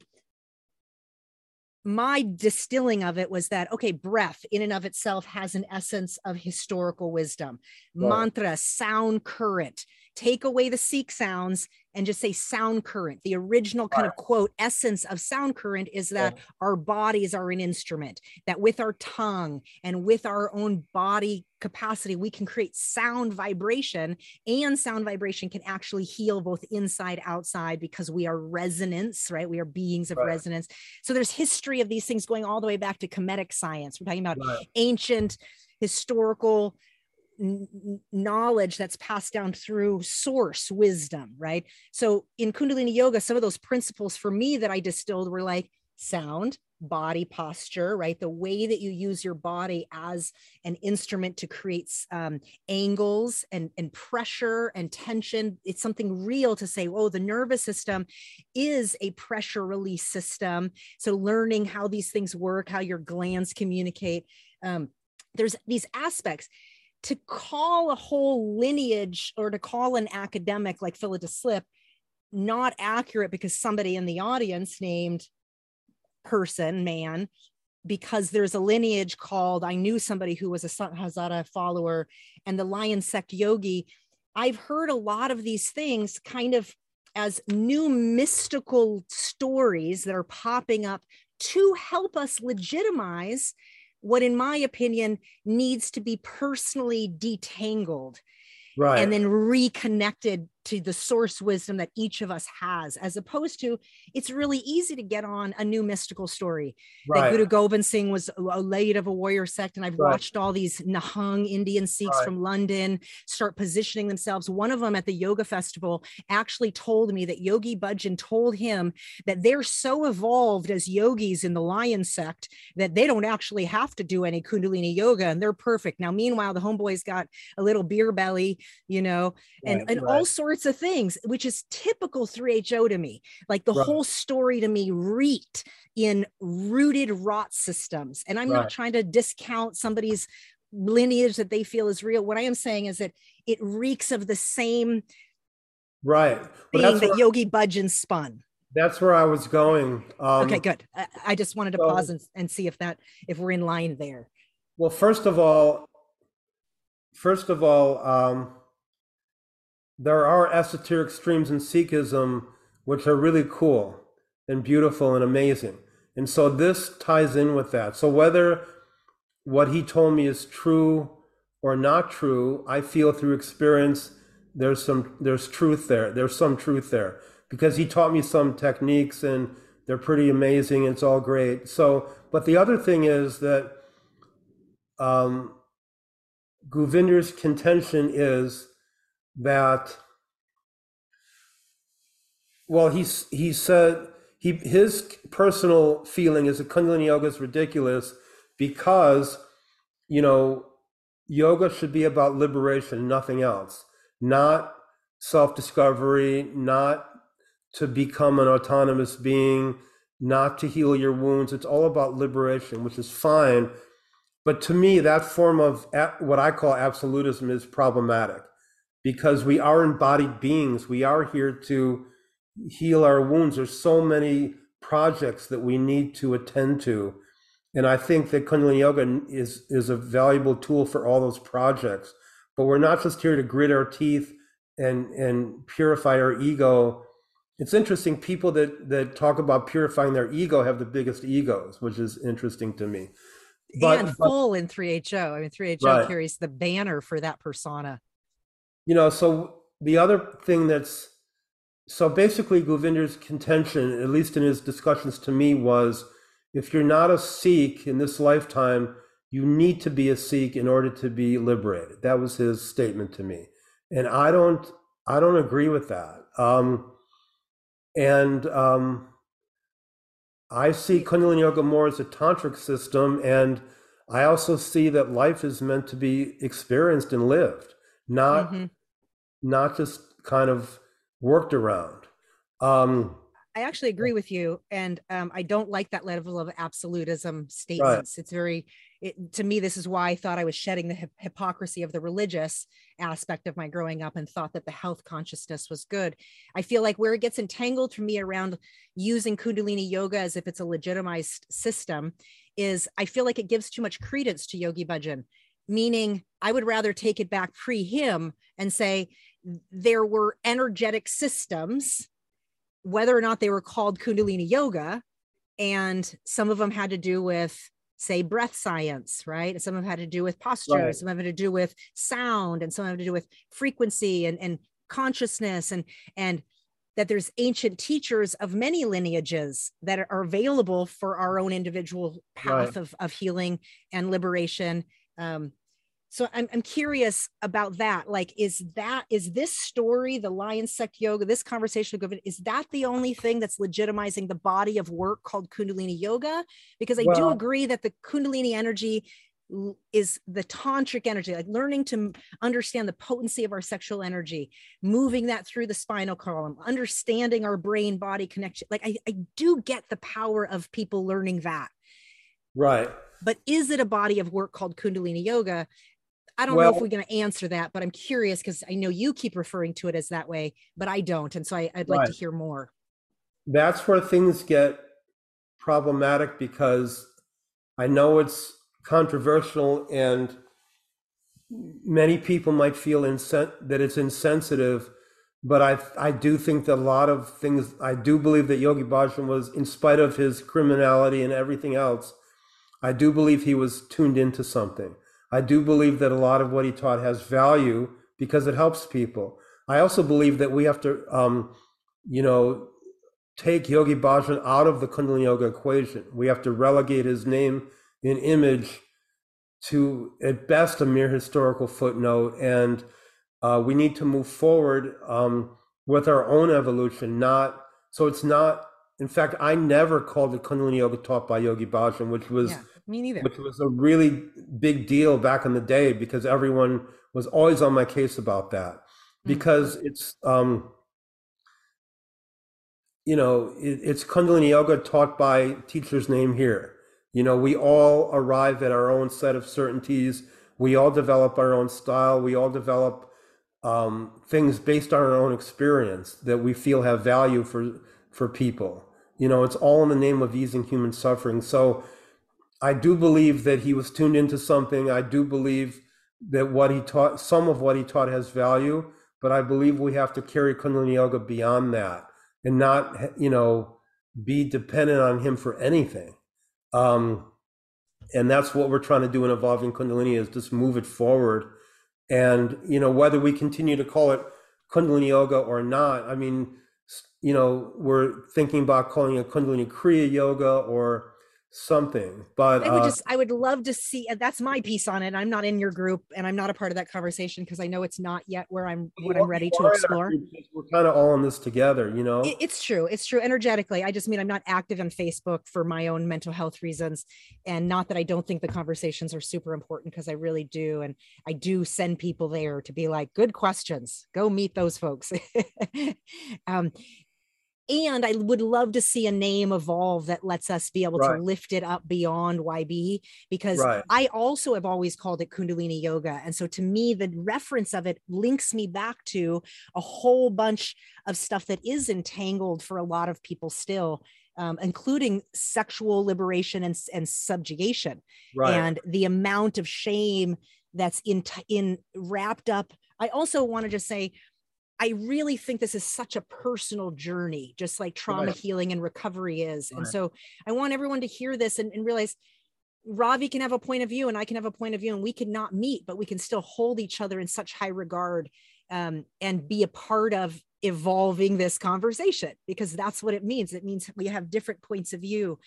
my distilling of it was that okay breath in and of itself has an essence of historical wisdom right. mantra sound current take away the Sikh sounds and just say sound current. The original kind of quote essence of sound current is that yeah. our bodies are an instrument, that with our tongue and with our own body capacity, we can create sound vibration, and sound vibration can actually heal both inside, outside, because we are resonance, right? We are beings of right. resonance. So there's history of these things going all the way back to Kemetic science. We're talking about right. ancient historical knowledge that's passed down through source wisdom, right? So in Kundalini Yoga, some of those principles for me that I distilled were like sound, body posture, right? The way that you use your body as an instrument to create um, angles and, and pressure and tension. It's something real to say, oh, the nervous system is a pressure release system. So learning how these things work, how your glands communicate. Um, there's these aspects to call a whole lineage or to call an academic like Deslippe not accurate because somebody in the audience named person, man, because there's a lineage called, I knew somebody who was a Hazara follower and the Lion Sect Yogi. I've heard a lot of these things kind of as new mystical stories that are popping up to help us legitimize what in my opinion needs to be personally detangled right. and then reconnected to the source wisdom that each of us has, as opposed to it's really easy to get on a new mystical story. Right. That Guru Gobind Singh was a lead of a warrior sect, and I've right. watched all these Nihang Indian Sikhs right. from London start positioning themselves. One of them at the yoga festival actually told me that Yogi Bhajan told him that they're so evolved as yogis in the Lion sect that they don't actually have to do any Kundalini yoga and they're perfect. Now, meanwhile, the homeboy's got a little beer belly, you know, and, and all sorts of things, which is typical 3HO to me. Like the right. whole story to me reeked in rooted rot systems. And I'm not trying to discount somebody's lineage that they feel is real. What I am saying is that it reeks of the same right thing that Yogi Bhajan spun. That's where I was going. Um, okay, good. I, I, just wanted to so, pause and, and see if that if we're in line there. Well, first of all, first of all, um, there are esoteric streams in Sikhism which are really cool and beautiful and amazing. And so this ties in with that. So whether what he told me is true or not true, I feel through experience there's some there's truth there. There's some truth there because he taught me some techniques and they're pretty amazing. It's all great. So, but the other thing is that um, Govinder's contention is that, well, he's, he said he, his personal feeling is that Kundalini Yoga is ridiculous because, you know, yoga should be about liberation, nothing else, not self discovery, not to become an autonomous being, not to heal your wounds. It's all about liberation, which is fine. But to me, that form of what I call absolutism is problematic because we are embodied beings. We are here to heal our wounds. There's so many projects that we need to attend to. And I think that Kundalini Yoga is, is a valuable tool for all those projects. But we're not just here to grit our teeth and, and purify our ego it's interesting people that that talk about purifying their ego have the biggest egos which is interesting to me but, and full but, in 3ho i mean 3ho right. carries the banner for that persona you know so the other thing that's so basically govinder's contention at least in his discussions to me was if you're not a sikh in this lifetime you need to be a sikh in order to be liberated. That was his statement to me. And i don't i don't agree with that. Um, and um, I see Kundalini Yoga more as a tantric system, and I also see that life is meant to be experienced and lived, not mm-hmm. Not just kind of worked around. Um, I actually agree with you, and um, I don't like that level of absolutism statements. Right. It's very, it, to me, this is why I thought I was shedding the hip- hypocrisy of the religious aspect of my growing up, and thought that the health consciousness was good. I feel like where it gets entangled for me around using Kundalini yoga as if it's a legitimized system is I feel like it gives too much credence to Yogi Bhajan, meaning I would rather take it back pre him and say there were energetic systems whether or not they were called Kundalini yoga. And some of them had to do with, say, breath science, right? some of them had to do with posture, right. some of them had to do with sound, and some of them had to do with frequency and, and consciousness and and that there's ancient teachers of many lineages that are available for our own individual path right. of, of healing and liberation um, so I'm, I'm curious about that. Like is that is this story the lion sect yoga this conversation is that the only thing that's legitimizing the body of work called kundalini yoga? Because i well, do agree that the kundalini energy is the tantric energy like learning to understand the potency of our sexual energy moving that through the spinal column understanding our brain body connection. Like I, I do get the power of people learning that. Right but is it a body of work called kundalini yoga I don't well, know if we're going to answer that, but I'm curious because I know you keep referring to it as that way, but I don't. And so I, would like right. to hear more. That's where things get problematic because I know it's controversial and many people might feel insen- that it's insensitive. But I, I do think that a lot of things, I do believe that Yogi Bhajan was, in spite of his criminality and everything else, I do believe he was tuned into something. I do believe that a lot of what he taught has value because it helps people. I also believe that we have to, um, you know, take Yogi Bhajan out of the Kundalini Yoga equation. We have to relegate his name and image to, at best, a mere historical footnote. And uh, we need to move forward um, with our own evolution, not so it's not. In fact, I never called it Kundalini Yoga taught by Yogi Bhajan, which was yeah, me neither. Which was a really big deal back in the day because everyone was always on my case about that mm-hmm. because mm-hmm. it's um, you know it, it's Kundalini Yoga taught by teacher's name here. You know, we all arrive at our own set of certainties. We all develop our own style. We all develop um, things based on our own experience that we feel have value for for people. You know, it's all in the name of easing human suffering. So I do believe that he was tuned into something. I do believe that what he taught, some of what he taught has value, but I believe we have to carry Kundalini Yoga beyond that and not, you know, be dependent on him for anything. Um, and that's what we're trying to do in evolving Kundalini is just move it forward and, you know, whether we continue to call it Kundalini Yoga or not, I mean, you know, we're thinking about calling it Kundalini Kriya Yoga or something but i would uh, just i would love to see that's my piece on it. I'm not in your group and i'm not a part of that conversation because i know it's not yet where i'm what i'm ready to explore. we're kind of all in this together you know? It, it's true it's true energetically. I just mean i'm not active on facebook for my own mental health reasons and not that i don't think the conversations are super important because i really do and i do send people there to be like good questions. Go meet those folks. Um and I would love to see a name evolve that lets us be able right. to lift it up beyond YB because right. I also have always called it Kundalini Yoga. And so to me, the reference of it links me back to a whole bunch of stuff that is entangled for a lot of people still. Um, including sexual liberation and, and subjugation right. and the amount of shame that's in in wrapped up i also want to just say I really think this is such a personal journey, just like trauma right. healing and recovery is. Right. And so I want everyone to hear this and, and, realize Ravi can have a point of view and I can have a point of view and we can not meet, but we can still hold each other in such high regard um, and be a part of evolving this conversation because that's what it means. It means we have different points of view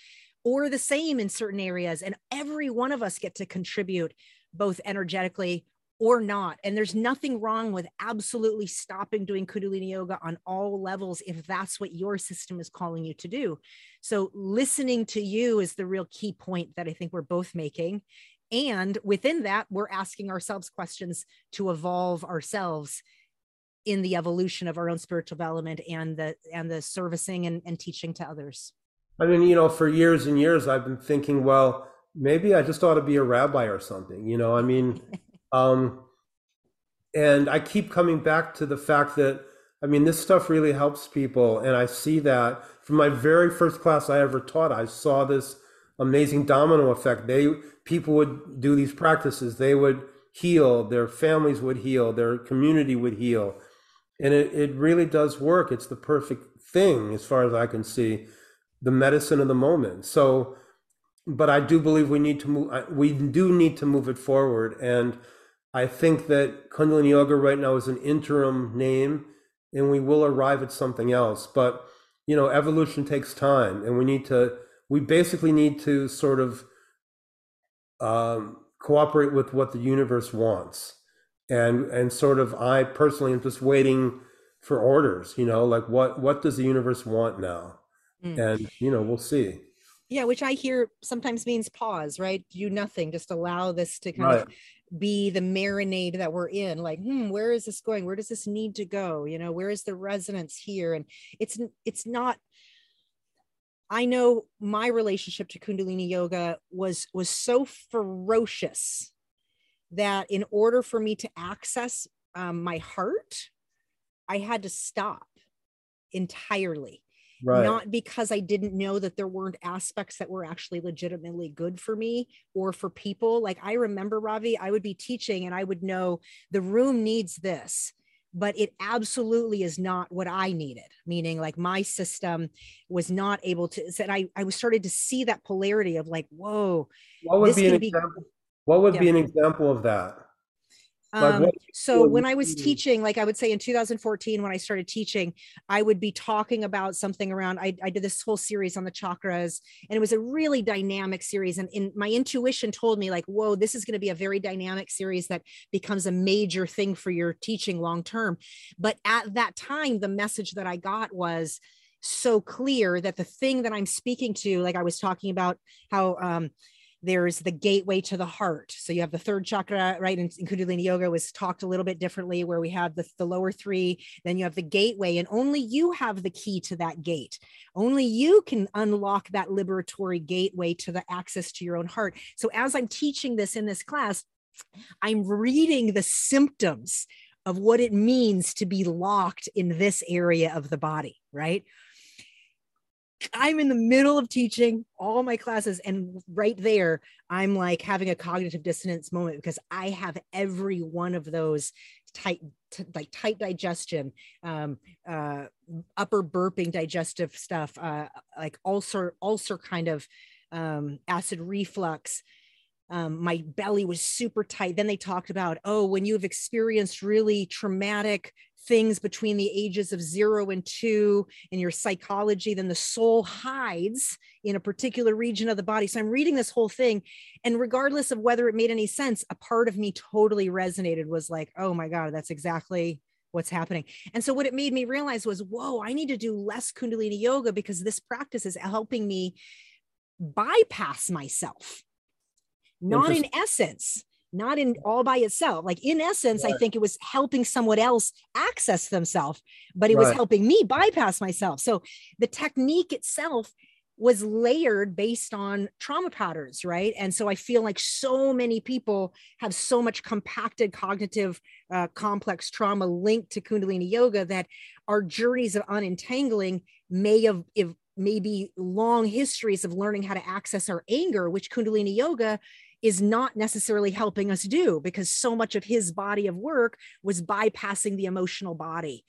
or the same in certain areas and every one of us get to contribute both energetically or not. And there's nothing wrong with absolutely stopping doing Kundalini yoga on all levels if that's what your system is calling you to do. So, listening to you is the real key point that I think we're both making. And within that, we're asking ourselves questions to evolve ourselves in the evolution of our own spiritual development and the and the servicing and, and teaching to others. I mean, you know, for years and years I've been thinking, well, maybe I just ought to be a rabbi or something. You know, I mean, Um, and I keep coming back to the fact that, I mean, this stuff really helps people. And I see that from my very first class I ever taught, I saw this amazing domino effect. They, people would do these practices, they would heal, their families would heal, their community would heal. And it, it really does work. It's the perfect thing as far as I can see, the medicine of the moment. So, but I do believe we need to move, we do need to move it forward. And I think that Kundalini Yoga right now is an interim name and we will arrive at something else. But, you know, evolution takes time and we need to, we basically need to sort of um, cooperate with what the universe wants. And, and sort of, I personally am just waiting for orders, you know, like what, what does the universe want now? Mm. And, you know, we'll see. Yeah, which I hear sometimes means pause, right? Do nothing, just allow this to kind right. of be the marinade that we're in like hmm where is this going? Where does this need to go? You know where is the resonance here? And it's it's not i know my relationship to kundalini yoga was was so ferocious that in order for me to access um, my heart i had to stop entirely right. not because I didn't know that there weren't aspects that were actually legitimately good for me or for people. Like I remember, Ravi, I would be teaching and I would know the room needs this but it absolutely is not what I needed. Meaning, like my system was not able to. Said I I was started to see that polarity of like, whoa. What would be an be, example? What would yeah. be an example of that? Um, like so when I was teaching, like I would say in 2014, when I started teaching, I would be talking about something around, I, I did this whole series on the chakras and it was a really dynamic series. And in my intuition told me like, whoa, this is going to be a very dynamic series that becomes a major thing for your teaching long-term. But at that time, the message that I got was, so clear that the thing that I'm speaking to, like I was talking about how um, there's the gateway to the heart. So you have the third chakra, right? In, in Kundalini Yoga was talked a little bit differently, where we have the, the lower three, then you have the gateway, and only you have the key to that gate. Only you can unlock that liberatory gateway to the access to your own heart. So as I'm teaching this in this class, I'm reading the symptoms of what it means to be locked in this area of the body, right? I'm in the middle of teaching all my classes, and right there, I'm like having a cognitive dissonance moment because I have every one of those tight, t- like tight digestion, um, uh, upper burping digestive stuff, uh, like ulcer, ulcer kind of um, acid reflux. Um, my belly was super tight. Then they talked about, oh, when you've experienced really traumatic things between the ages of zero and two in your psychology, then the soul hides in a particular region of the body. So I'm reading this whole thing. And regardless of whether it made any sense, a part of me totally resonated, was like, oh my God, that's exactly what's happening. And so what it made me realize was, whoa, I need to do less Kundalini yoga because this practice is helping me bypass myself. Not in essence, not in all by itself. Like in essence, right. I think it was helping someone else access themselves, but it right. was helping me bypass myself. So the technique itself was layered based on trauma patterns, right? And so I feel like so many people have so much compacted cognitive uh, complex trauma linked to Kundalini yoga that our journeys of unentangling may have if maybe long histories of learning how to access our anger, which Kundalini yoga is not necessarily helping us do because so much of his body of work was bypassing the emotional body.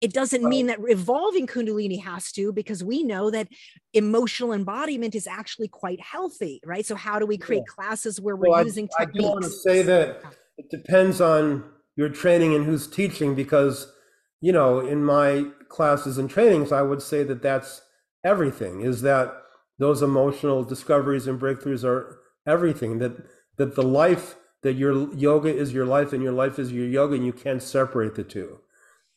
It doesn't mean that evolving Kundalini has to, because we know that emotional embodiment is actually quite healthy, right? So, how do we create yeah. classes where we're well, using I, techniques? I want to say that it depends on your training and who's teaching, because, you know, in my classes and trainings, I would say that that's everything is that those emotional discoveries and breakthroughs are everything that that the life that your yoga is your life and your life is your yoga and you can't separate the two.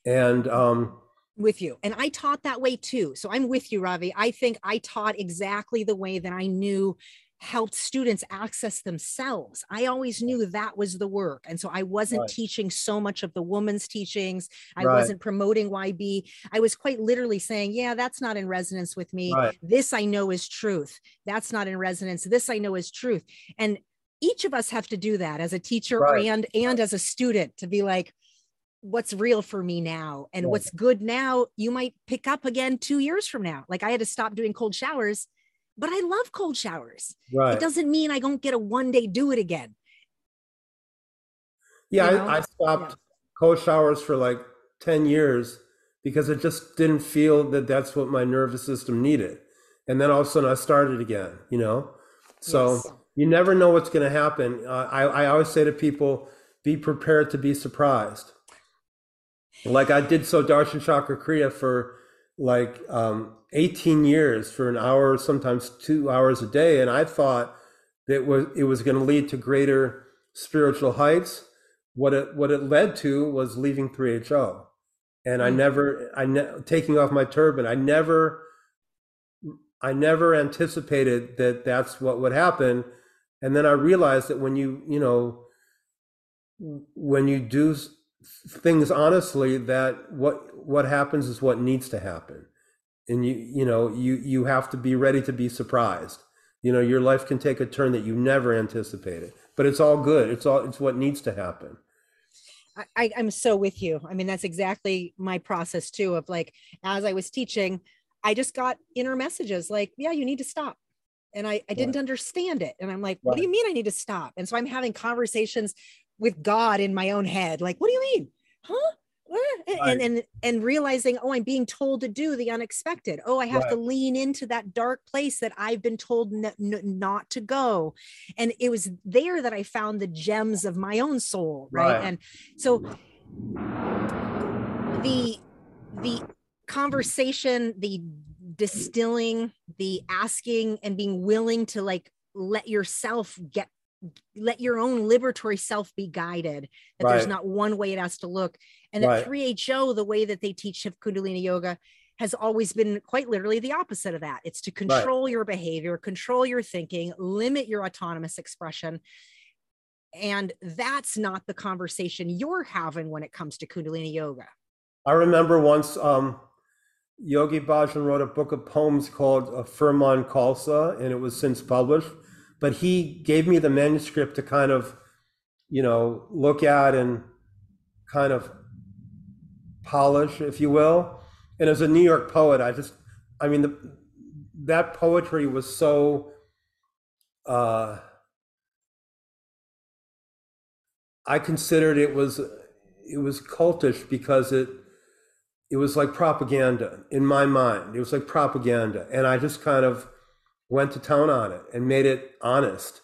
And um with you. And i taught that way too. So i'm with you ravi. I think i taught exactly the way that i knew helped students access themselves. I always knew that was the work. And so I wasn't right. teaching so much of the woman's teachings. I right. wasn't promoting YB. I was quite literally saying, yeah, that's not in resonance with me. Right. This I know is truth. That's not in resonance. This I know is truth. And each of us have to do that as a teacher and and as a student to be like, what's real for me now and what's good now you might pick up again two years from now like i had to stop doing cold showers but I love cold showers. Right. It doesn't mean I don't get a one day do it again. Yeah, you know? I, I, stopped yeah. cold showers for like 10 years because it just didn't feel that that's what my nervous system needed. And then all of a sudden I started again, you know? So yes. you never know what's going to happen. Uh, I, I always say to people, be prepared to be surprised. Like I did Sudarshan Chakra Kriya for like um, 18 years for an hour, sometimes two hours a day, and I thought that was it was going to lead to greater spiritual heights. What it what it led to was leaving 3HO, and I hmm. never I ne- taking off my turban. I never I never anticipated that that's what would happen, and then I realized that when you you know when you do things honestly, that what what happens is what needs to happen. And you you know you you have to be ready to be surprised. You know your life can take a turn that you never anticipated but it's all good. It's all it's what needs to happen. I, i'm so with you. I mean that's exactly my process too of like as i was teaching i just got inner messages like yeah you need to stop. And i, I didn't right. understand it. And i'm like what right. do you mean i need to stop? And so i'm having conversations with god in my own head like what do you mean? Huh. And and and realizing oh i'm being told to do the unexpected oh i have right. to lean into that dark place that i've been told n- n- not to go and it was there that i found the gems of my own soul right, right. and so the the conversation the distilling the asking and being willing to like let yourself get let your own liberatory self be guided that right. there's not one way it has to look and right. at 3ho the way that they teach kundalini yoga has always been quite literally the opposite of that it's to control right. your behavior control your thinking limit your autonomous expression and that's not the conversation you're having when it comes to kundalini yoga i remember once um, yogi bhajan wrote a book of poems called uh, Furmaan Khalsa and it was since published but he gave me the manuscript to kind of, you know, look at and kind of polish, if you will. And as a New York poet, I just, I mean, the, that poetry was so, uh, I considered it was, it was cultish because it, it was like propaganda in my mind. It was like propaganda. And I just kind of, went to town on it and made it honest.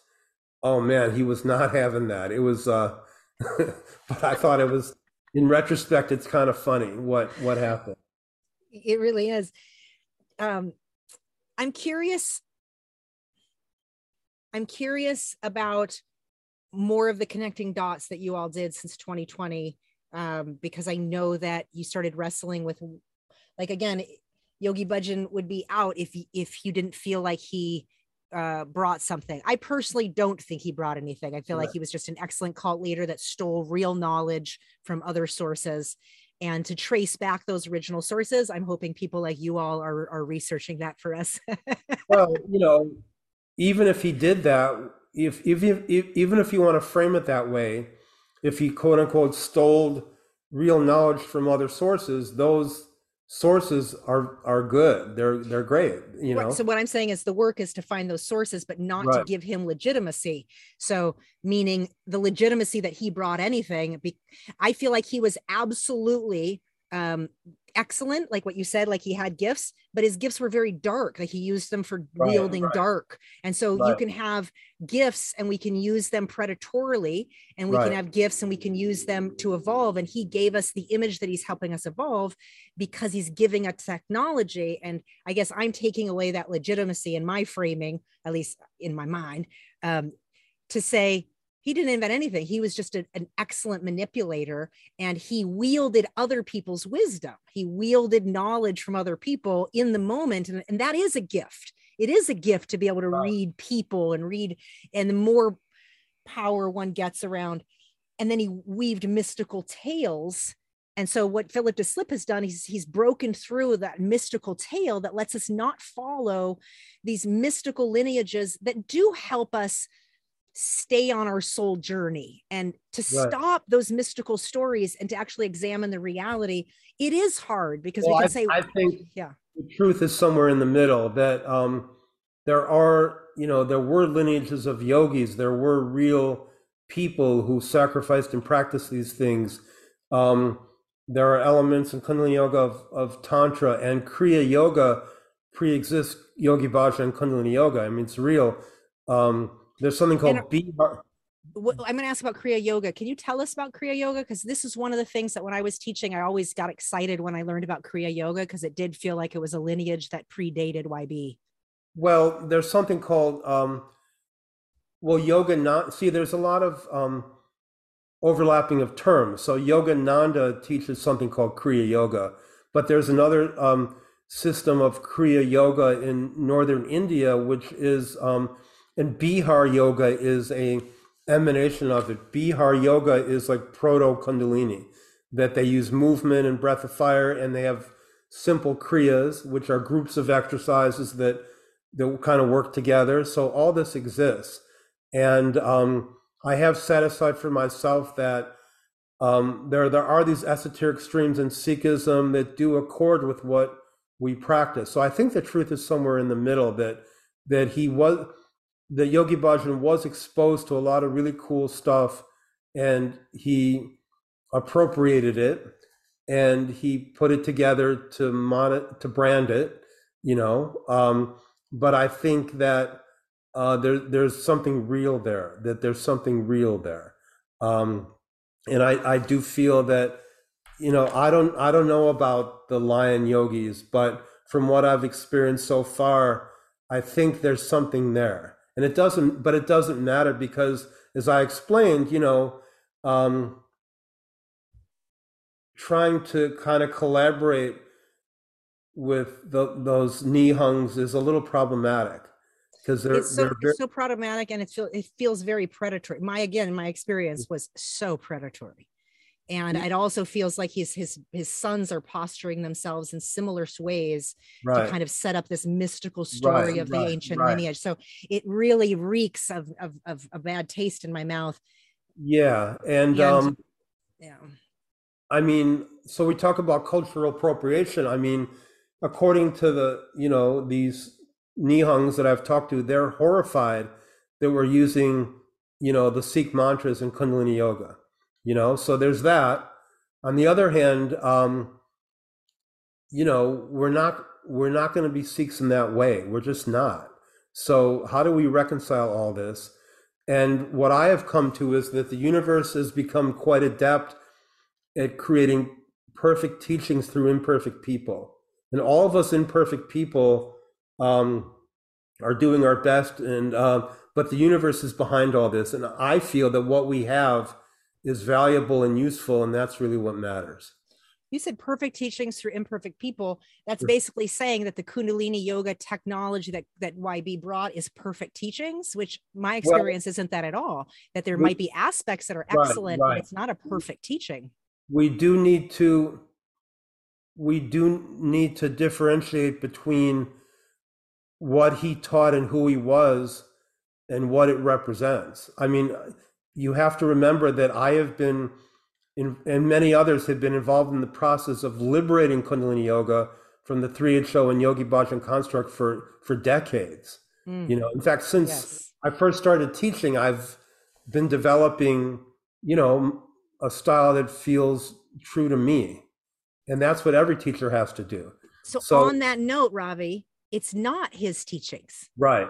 Oh man, he was not having that. It was, uh, but I thought it was, in retrospect, it's kind of funny what what happened. It really is. Um, I'm curious. I'm curious about more of the connecting dots that you all did since 2020, um, because I know that you started wrestling with, like again, Yogi Bhajan would be out if if you didn't feel like he uh, brought something. I personally don't think he brought anything. I feel right. like he was just an excellent cult leader that stole real knowledge from other sources. And to trace back those original sources, I'm hoping people like you all are, are researching that for us. well, you know, even if he did that, if, if, if even if you want to frame it that way, if he quote unquote stole real knowledge from other sources, those sources are are good. They're they're great you know? so what i'm saying is the work is to find those sources but not right. to give him legitimacy. So meaning the legitimacy that he brought anything i feel like he was absolutely um excellent like what you said like he had gifts but his gifts were very dark like he used them for right, wielding right. dark and so right. you can have gifts and we can use them predatorily and we can have gifts and we can use them to evolve and he gave us the image that he's helping us evolve because he's giving us technology and i guess i'm taking away that legitimacy in my framing at least in my mind um, to say he didn't invent anything. He was just a, an excellent manipulator and he wielded other people's wisdom. He wielded knowledge from other people in the moment. And, and that is a gift. It is a gift to be able to read people and read, and the more power one gets around. And then he weaved mystical tales. And so what Philip Deslippe has done, he's he's broken through that mystical tale that lets us not follow these mystical lineages that do help us stay on our soul journey. And to right. stop those mystical stories and to actually examine the reality it is hard because well, we can I, say i think yeah. the truth is somewhere in the middle that um there are you know there were lineages of yogis. There were real people who sacrificed and practiced these things. Um there are elements in kundalini yoga of, of tantra and kriya yoga pre-exists yogi bhajan and kundalini yoga. I mean it's real. Um there's something called and, Bihar. I'm going to ask about Kriya Yoga. Can you tell us about Kriya Yoga? Because this is one of the things that when I was teaching, I always got excited when I learned about Kriya Yoga because it did feel like it was a lineage that predated YB. Well, there's something called, um, well, yoga. Not see, there's a lot of um, overlapping of terms. So Yogananda teaches something called Kriya Yoga, but there's another um, system of Kriya Yoga in northern India, which is um, and Bihar yoga is a emanation of it. Bihar yoga is like proto Kundalini, that they use movement and breath of fire, and they have simple kriyas, which are groups of exercises that that kind of work together. So all this exists, and um, I have set aside for myself that um, there there are these esoteric streams in Sikhism that do accord with what we practice. So I think the truth is somewhere in the middle. That that he was the Yogi Bhajan was exposed to a lot of really cool stuff and he appropriated it and he put it together to mon- to brand it, you know. Um, but I think that uh, there, there's something real there. That there's something real there, um, and I, I do feel that, you know, I don't I don't know about the lion yogis, but from what I've experienced so far, I think there's something there, and it doesn't. But it doesn't matter because, as I explained, you know. Um, trying to kind of collaborate with the, those Nihangs is a little problematic because they're, it's so, they're very, so problematic and it, feel, it feels very predatory. My, again, my experience was so predatory. And it also feels like his his his sons are posturing themselves in similar ways right. to kind of set up this mystical story Right, of the ancient right. lineage. So it really reeks of, of of a bad taste in my mouth. yeah. And, And- um, Yeah. I mean, so we talk about cultural appropriation. I mean, according to the, you know, these Nihangs that I've talked to, they're horrified that we're using, you know, the Sikh mantras in Kundalini Yoga, you know, so there's that. On the other hand, um, you know, we're not, we're not going to be Sikhs in that way. We're just not. So how do we reconcile all this? And what I have come to is that the universe has become quite adept at creating perfect teachings through imperfect people. And all of us imperfect people um, are doing our best, and uh, but the universe is behind all this. And I feel that what we have is valuable and useful, and that's really what matters. You said perfect teachings through imperfect people. That's basically saying that the Kundalini yoga technology that, that YB brought is perfect teachings, which my experience isn't that at all. That there We- might be aspects that are Right, excellent, right. but it's not a perfect teaching. We do need to we do need to differentiate between what he taught and who he was and what it represents. I mean, you have to remember that I have been, in, and many others have been involved in the process of liberating Kundalini Yoga from the 3HO and Yogi Bhajan construct for, for decades. Mm, You know, in fact, since yes. I first started teaching, I've been developing, you know, a style that feels true to me. And that's what every teacher has to do. So, so- on that note, Ravi, it's not his teachings. Right.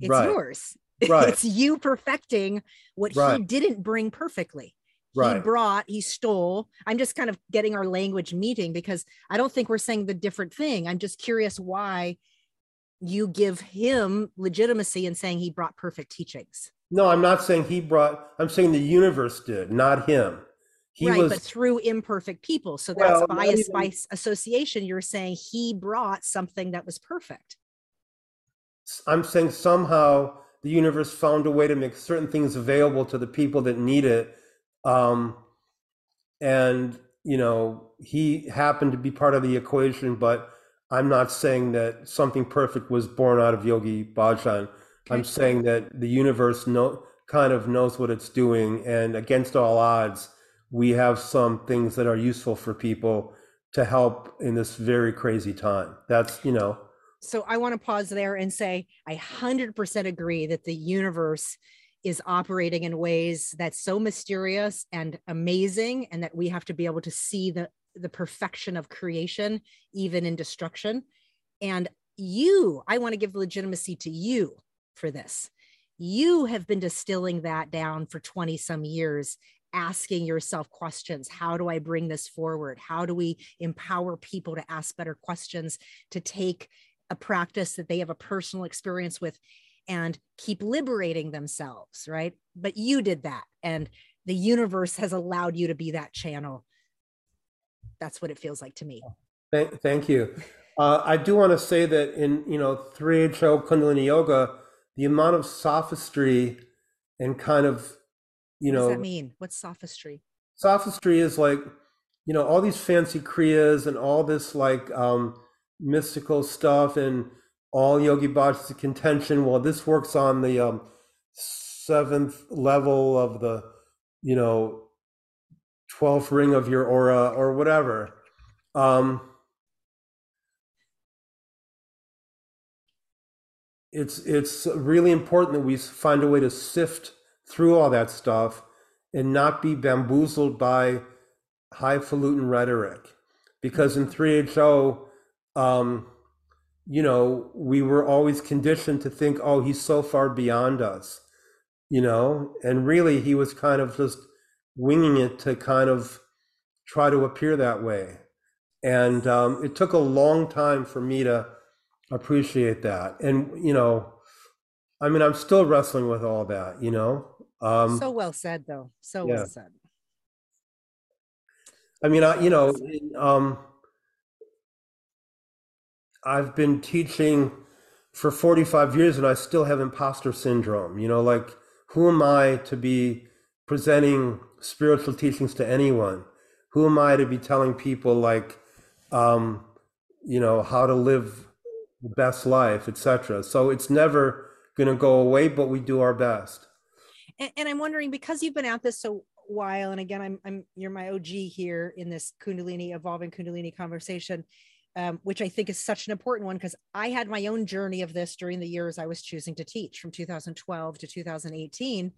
It's right. yours. Right. it's you perfecting what he didn't bring perfectly. He brought, he stole. I'm just kind of getting our language meeting because I don't think we're saying the different thing. I'm just curious why you give him legitimacy in saying he brought perfect teachings. No, I'm not saying he brought, I'm saying the universe did, not him. He right, was, but through imperfect people. So that's Well, bias by association. You're saying he brought something that was perfect. I'm saying somehow the universe found a way to make certain things available to the people that need it. Um, and, you know, he happened to be part of the equation, but I'm not saying that something perfect was born out of Yogi Bhajan. I'm saying that the universe know, kind of knows what it's doing, and against all odds, we have some things that are useful for people to help in this very crazy time. That's, you know, So I want to pause there and say I 100% agree that the universe is operating in ways that's so mysterious and amazing and that we have to be able to see the the perfection of creation even in destruction. And you I want to give legitimacy to you for this. You have been distilling that down for 20 some years asking yourself questions. How do i bring this forward? How do we empower people to ask better questions to take a practice that they have a personal experience with and keep liberating themselves, right? But you did that, and the universe has allowed you to be that channel. That's what it feels like to me. Thank, thank you. Uh, I do want to say that in you know 3HO Kundalini Yoga, the amount of sophistry and kind of you know. what does that mean? What's sophistry? sophistry is like you know all these fancy kriyas and all this like um, mystical stuff and all Yogi Bhajan's contention. Well, this works on the um, seventh level of the you know 12th ring of your aura or whatever. Um, it's it's really important that we find a way to sift through all that stuff and not be bamboozled by highfalutin rhetoric. because in 3HO, um, you know, we were always conditioned to think, oh, he's so far beyond us, you know, and really he was kind of just winging it to kind of try to appear that way. And um, it took a long time for me to appreciate that. And, you know, I mean, I'm still wrestling with all that, you know. Um, so well said, though. So yeah. well said. I mean, I, you know, um, I've been teaching for 45 years and I still have imposter syndrome. You know, like, who am I to be presenting spiritual teachings to anyone? Who am I to be telling people, like, um, you know, how to live the best life, etc.? So it's never going to go away, but we do our best. And, and I'm wondering because you've been at this so while, and again, I'm, I'm you're my OG here in this Kundalini evolving Kundalini conversation um, which I think is such an important one because I had my own journey of this during the years I was choosing to teach from 2012 to 2018.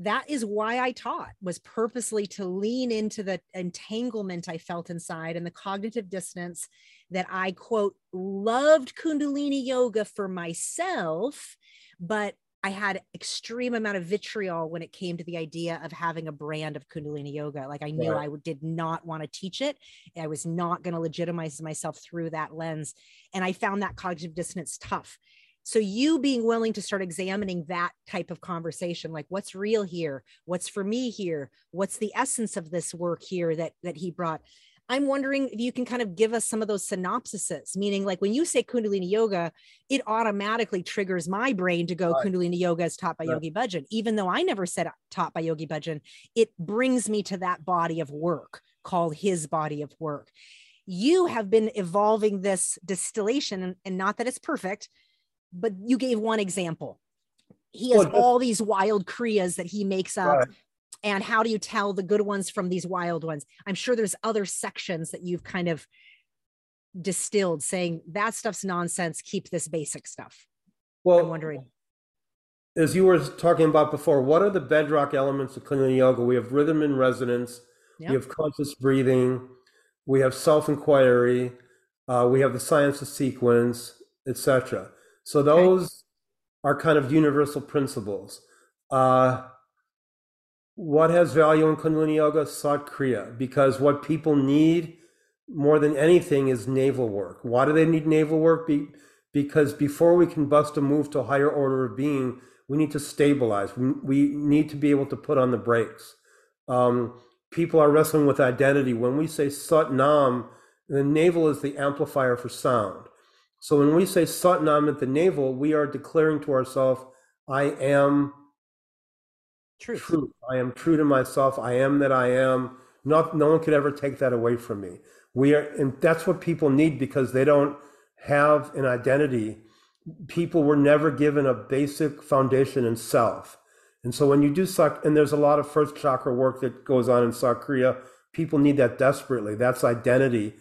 That is why I taught was purposely to lean into the entanglement I felt inside and the cognitive dissonance that I quote loved Kundalini yoga for myself, but I had extreme amount of vitriol when it came to the idea of having a brand of Kundalini yoga. Like I knew right. I did not want to teach it. I was not going to legitimize myself through that lens. And I found that cognitive dissonance tough. So you being willing to start examining that type of conversation, like what's real here, what's for me here, what's the essence of this work here that that he brought, I'm wondering if you can kind of give us some of those synopsises, meaning like when you say Kundalini yoga, it automatically triggers my brain to go right. Kundalini yoga is taught by right. Yogi Bhajan. Even though I never said uh, taught by Yogi Bhajan, it brings me to that body of work called his body of work. You have been evolving this distillation, and, and not that it's perfect, but you gave one example. He has well, all these wild kriyas that he makes up right and how do you tell the good ones from these wild ones? I'm sure there's other sections that you've kind of distilled saying that stuff's nonsense keep this basic stuff. Well i'm wondering. as you were talking about before what are the bedrock elements of kundalini yoga? We have rhythm and resonance. Yep. we have conscious breathing. We have self-inquiry. Uh, we have the science of sequence etc so those okay. are kind of universal principles. Uh, what has value in Kundalini Yoga? Sat Kriya, because what people need more than anything is navel work. Why do they need navel work? Be, because before we can bust a move to a higher order of being, we need to stabilize. We, we need to be able to put on the brakes. Um, people are wrestling with identity. When we say Sat Nam, the navel is the amplifier for sound. So when we say Sat Nam at the navel, we are declaring to ourselves, I am truth. truth. I am true to myself. I am that I am. Not, no one could ever take that away from me. We are, and that's what people need because they don't have an identity. People were never given a basic foundation in self. And so when you do suck, and there's a lot of first chakra work that goes on in Sat Kriya, people need that desperately. That's identity.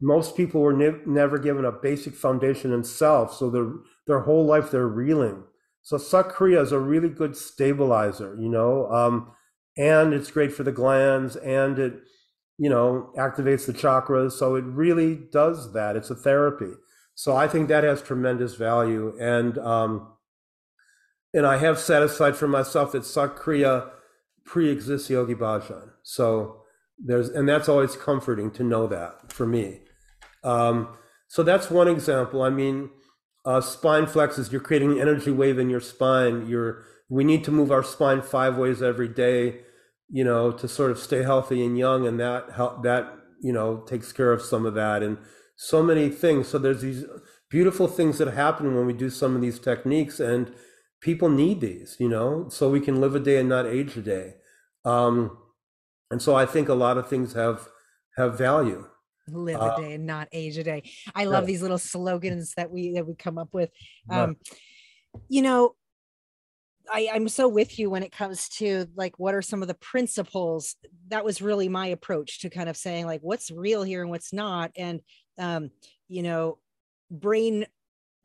Most people were ne- never given a basic foundation in self. So their, their whole life they're reeling. So Sat Kriya is a really good stabilizer, you know, um, and it's great for the glands and it, you know, activates the chakras. So it really does that. It's a therapy. So I think that has tremendous value. And, um, and I have satisfied for myself that Sat Kriya pre-exists Yogi Bhajan. So there's, and that's always comforting to know that for me. Um, so that's one example. I mean, uh, spine flexes, you're creating an energy wave in your spine. You're, we need to move our spine five ways every day, you know, to sort of stay healthy and young. And that help that, you know, takes care of some of that and so many things. So there's these beautiful things that happen when we do some of these techniques and people need these, you know, so we can live a day and not age a day. Um, and so I think a lot of things have, have value live uh, a day and not age a day i love these little slogans that we that we come up with um you know I, I'm so with you when it comes to like what are some of the principles. That was really my approach to kind of saying like what's real here and what's not. And um, you know, brain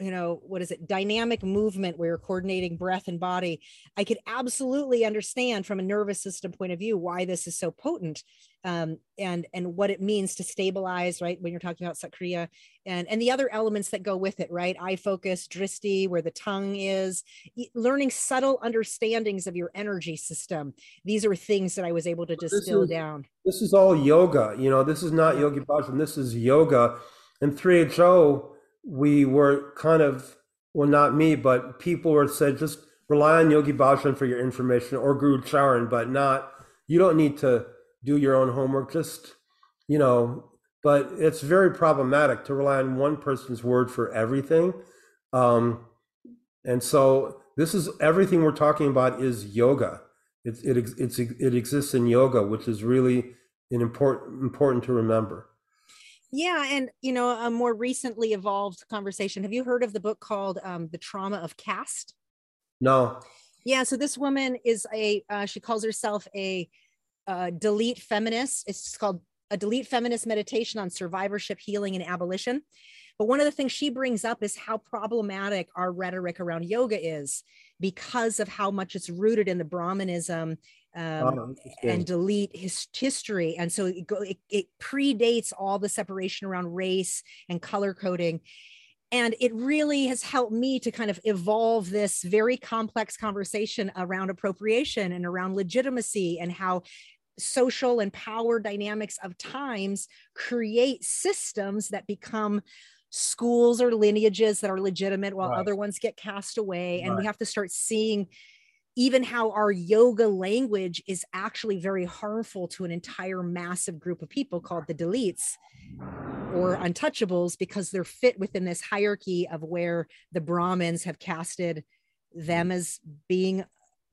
you know what is it? Dynamic movement where you're coordinating breath and body. I could absolutely understand from a nervous system point of view why this is so potent um, and and what it means to stabilize right when you're talking about Sat Kriya and and the other elements that go with it right? Eye focus drishti where the tongue is learning subtle understandings of your energy system. These are things that i was able to distill is, down. this is all yoga you know this is not yogi bhajan this is yoga. And 3ho we were kind of well not me but people were said just rely on yogi bhajan for your information or guru charan but not you don't need to do your own homework just you know. But it's very problematic to rely on one person's word for everything. Um, and so this is everything we're talking about is yoga. It, it, it exists in yoga which is really an important important to remember yeah, and you know, a more recently evolved conversation. Have you heard of the book called um, "The Trauma of Caste"? No. Yeah, so this woman is a uh, she calls herself a uh, Dalit feminist. It's called a Dalit feminist meditation on survivorship, healing, and abolition. But one of the things she brings up is how problematic our rhetoric around yoga is because of how much it's rooted in the Brahmanism um, oh, and delete his history. And so it, go, it, it predates all the separation around race and color coding. And it really has helped me to kind of evolve this very complex conversation around appropriation and around legitimacy and how social and power dynamics of times create systems that become schools or lineages that are legitimate while right. other ones get cast away and right. we have to start seeing even how our yoga language is actually very harmful to an entire massive group of people called the Dalits or untouchables because they're fit within this hierarchy of where the Brahmins have casted them mm. as being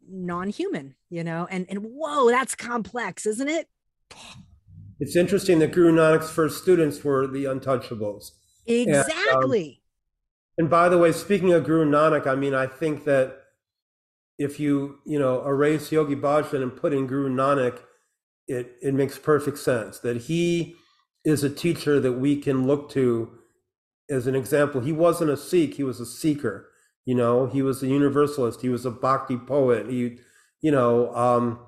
non-human, you know, and and whoa, that's complex, isn't it? It's interesting that Guru Nanak's first students were the untouchables. Exactly. And, um, and by the way, speaking of Guru Nanak, I mean, I think that if you you know erase Yogi Bhajan and put in Guru Nanak, it it makes perfect sense that he is a teacher that we can look to as an example. He wasn't a Sikh; he was a seeker. You know, he was a universalist. He was a bhakti poet. He, you know, um,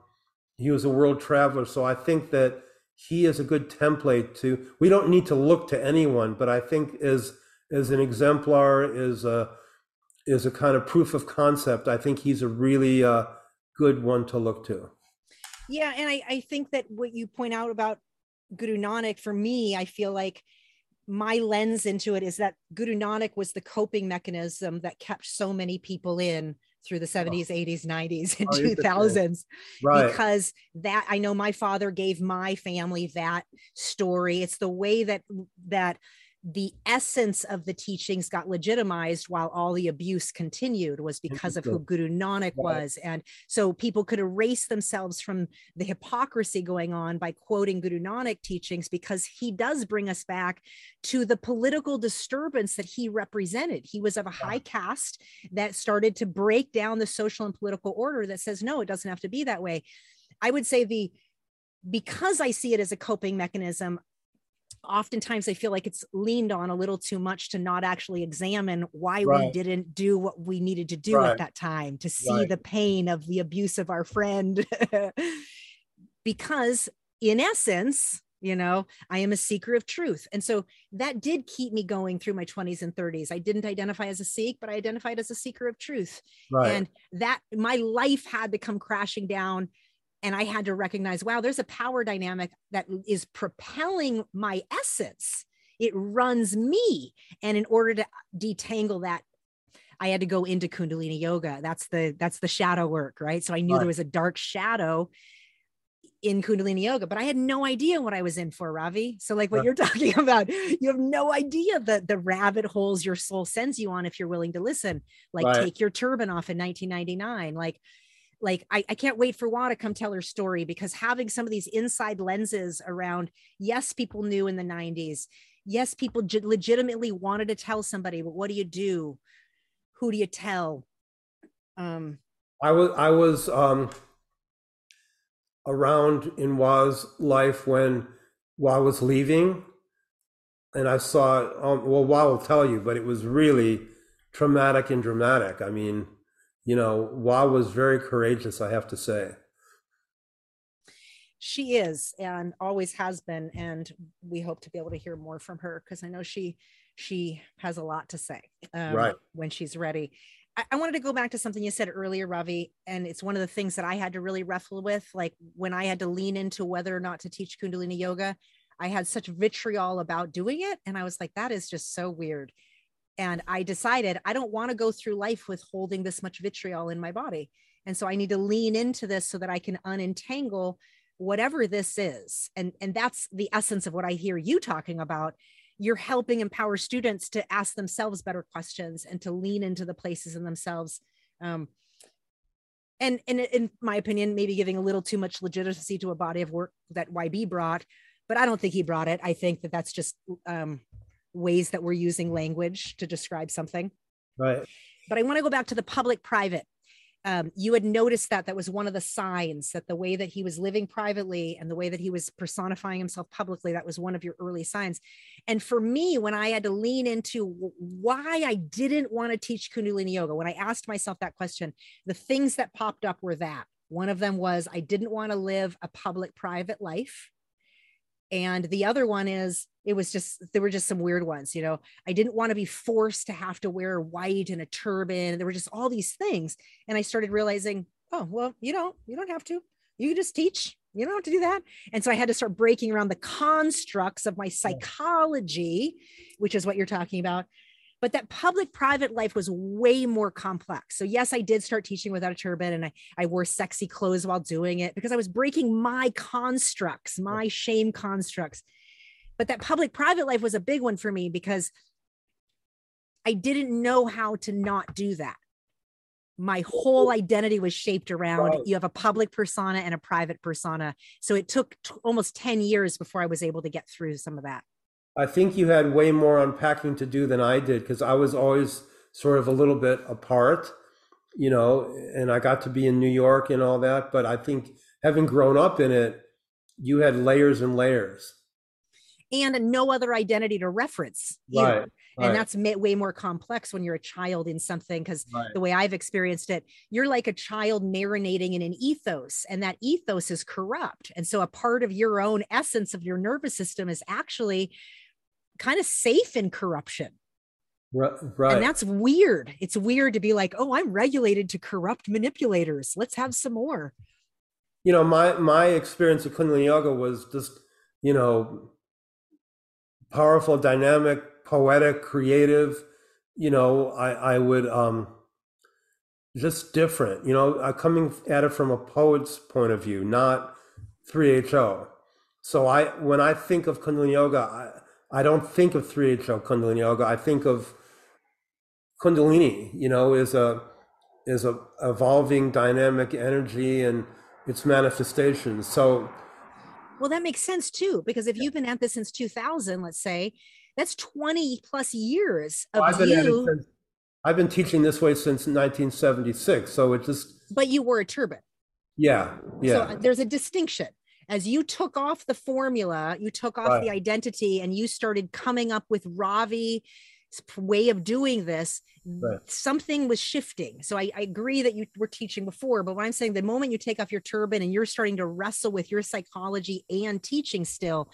he was a world traveler. So I think that he is a good template to. We don't need to look to anyone, but I think as as an exemplar, is a is a kind of proof of concept, I think he's a really uh, good one to look to. Yeah, and I, I think that what you point out about Guru Nanak, for me, I feel like my lens into it is that Guru Nanak was the coping mechanism that kept so many people in through the 70s, 80s, 90s, and oh, 2000s. Right. Because that I know my father gave my family that story. It's the way that that the essence of the teachings got legitimized while all the abuse continued was because of who Guru Nanak was. And so people could erase themselves from the hypocrisy going on by quoting Guru Nanak teachings because he does bring us back to the political disturbance that he represented. He was of a high caste that started to break down the social and political order that says, no, it doesn't have to be that way. I would say the because I see it as a coping mechanism, oftentimes I feel like it's leaned on a little too much to not actually examine why right. we didn't do what we needed to do right. at that time to see right. the pain of the abuse of our friend. because, in essence, you know, I am a seeker of truth. And so that did keep me going through my 20s and 30s. I didn't identify as a Sikh, but I identified as a seeker of truth. And that my life had to come crashing down and I had to recognize, wow, there's a power dynamic that is propelling my essence. It runs me. And in order to uh, detangle that, I had to go into Kundalini yoga. That's the that's the shadow work, right? So I knew right. there was a dark shadow in Kundalini yoga, but I had no idea what I was in for, Ravi. So, like what you're talking about, you have no idea the the rabbit holes your soul sends you on if you're willing to listen. Like right. take your turban off in 1999. Like like I, I can't wait for Wa to come tell her story because having some of these inside lenses around yes people knew in the 90s yes people j- legitimately wanted to tell somebody but what do you do? Who do you tell? Um i was i was um around in Wa's life when Wa was leaving and I saw um, well Wa will tell you but it was really traumatic and dramatic. I mean, you know, Wa was very courageous, I have to say. She is and always has been. And we hope to be able to hear more from her because I know she she has a lot to say um, right. when she's ready. I, I wanted to go back to something you said earlier, Ravi, and it's one of the things that I had to really wrestle with. Like when I had to lean into whether or not to teach Kundalini yoga, I had such vitriol about doing it. And I was like, that is just so weird. And I decided I don't want to go through life with holding this much vitriol in my body. And so I need to lean into this so that I can unentangle whatever this is. And, and that's the essence of what I hear you talking about. You're helping empower students to ask themselves better questions and to lean into the places in themselves. Um, and, and in my opinion, maybe giving a little too much legitimacy to a body of work that YB brought, but I don't think he brought it. I think that that's just um, ways that we're using language to describe something. Right. But I want to go back to the public private. Um, you had noticed that that was one of the signs that the way that he was living privately and the way that he was personifying himself publicly, that was one of your early signs. And for me, when I had to lean into why I didn't want to teach Kundalini Yoga, when I asked myself that question, the things that popped up were that one of them was I didn't want to live a public private life and the other one is it was just there were just some weird ones you know i didn't want to be forced to have to wear white and a turban. There were just all these things. And i started realizing oh well you don't you don't have to. You can just teach. You don't have to do that. And so i had to start breaking around the constructs of my psychology which is what you're talking about but that public private life was way more complex. So yes, I did start teaching without a turban and I, I wore sexy clothes while doing it because I was breaking my constructs, my shame constructs. But that public private life was a big one for me because I didn't know how to not do that. My whole identity was shaped around you have a public persona and a private persona. So it took t- almost 10 years before I was able to get through some of that. I think you had way more unpacking to do than I did because I was always sort of a little bit apart, you know, and I got to be in New York and all that. But I think having grown up in it, you had layers and layers. And no other identity to reference. Right. Right. And that's way more complex when you're a child in something because right. the way I've experienced it, you're like a child marinating in an ethos, and that ethos is corrupt. And so a part of your own essence of your nervous system is actually kind of safe in corruption. Right. And that's weird. It's weird to be like, oh, I'm regulated to corrupt manipulators. Let's have some more. You know, my my experience of Kundalini Yoga was just, you know, powerful, dynamic, poetic, creative. You know, I I would um just different. You know, uh, coming at it from a poet's point of view, not 3HO. So I when I think of Kundalini Yoga, I, I don't think of 3HO Kundalini Yoga. I think of Kundalini, you know, is a is a evolving dynamic energy and its manifestations. So well, that makes sense too, because if you've been at this since 2000, let's say, that's 20 plus years of well, I've you. Since, I've been teaching this way since 1976. So it just. But you wore a turban. Yeah. Yeah. So uh, there's a distinction as you took off the formula, you took off right. the identity and you started coming up with Ravi way of doing this right. something was shifting so I, I, agree that you were teaching before but what i'm saying the moment you take off your turban and you're starting to wrestle with your psychology and teaching still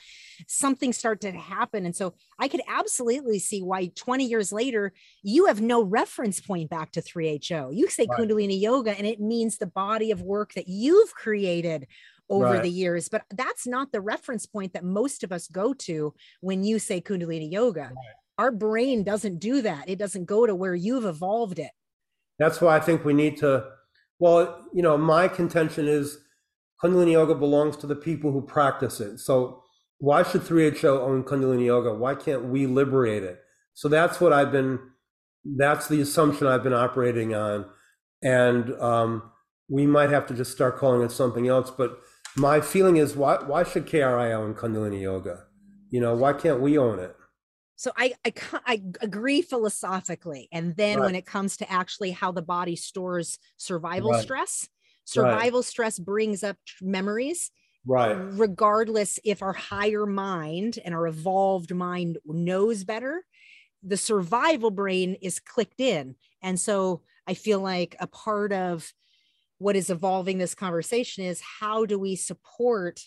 something started to happen and so i could absolutely see why 20 years later you have no reference point back to 3ho you say right. kundalini yoga and it means the body of work that you've created over right. the years. But that's not the reference point that most of us go to when you say Kundalini yoga. Right. Our brain doesn't do that. It doesn't go to where you've evolved it. That's why I think we need to. Well, you know, my contention is Kundalini yoga belongs to the people who practice it. So why should 3HO own Kundalini yoga? Why can't we liberate it? So that's what I've been. That's the assumption I've been operating on, and um, we might have to just start calling it something else. But my feeling is why why should KRI own Kundalini Yoga? You know, why can't we own it? So I I, I agree philosophically, and then right. when it comes to actually how the body stores survival right. stress, survival right. stress brings up memories. Right. Regardless if our higher mind and our evolved mind knows better, the survival brain is clicked in. And so I feel like a part of what is evolving this conversation is how do we support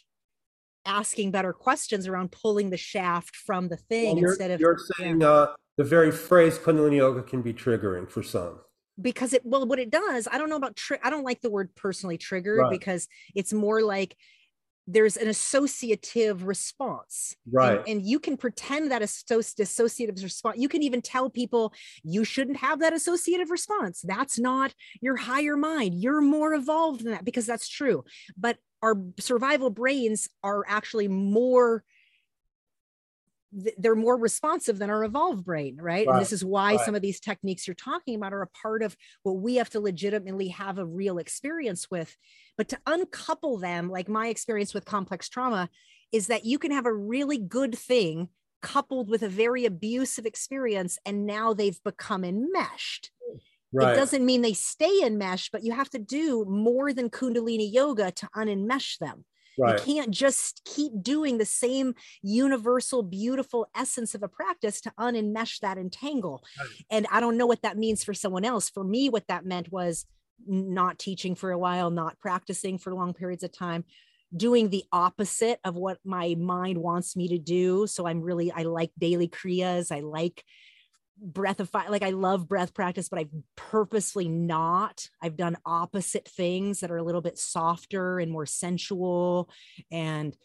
asking better questions around pulling the shaft from the thing well, instead of you're saying uh, the very phrase kundalini yoga can be triggering for some because it well what it does i don't know about tri- i don't like the word personally triggered right. because it's more like there's an associative response right. and, and, you can pretend that associative response you can even tell people you shouldn't have that associative response. That's not your higher mind. You're more evolved than that because that's true. But our survival brains are actually more they're more responsive than our evolved brain right, right. and this is why right. some of these techniques you're talking about are a part of what we have to legitimately have a real experience with but to uncouple them like my experience with complex trauma is that you can have a really good thing coupled with a very abusive experience and now they've become enmeshed Right. It doesn't mean they stay enmeshed, but you have to do more than Kundalini yoga to unenmesh them. Right. You can't just keep doing the same universal, beautiful essence of a practice to unenmesh that entangle. Right. And I don't know what that means for someone else. For me, what that meant was not teaching for a while, not practicing for long periods of time, doing the opposite of what my mind wants me to do. So I'm really, I like daily kriyas. I like breath of fire like i love breath practice but i've purposely not. I've done opposite things that are a little bit softer and more sensual and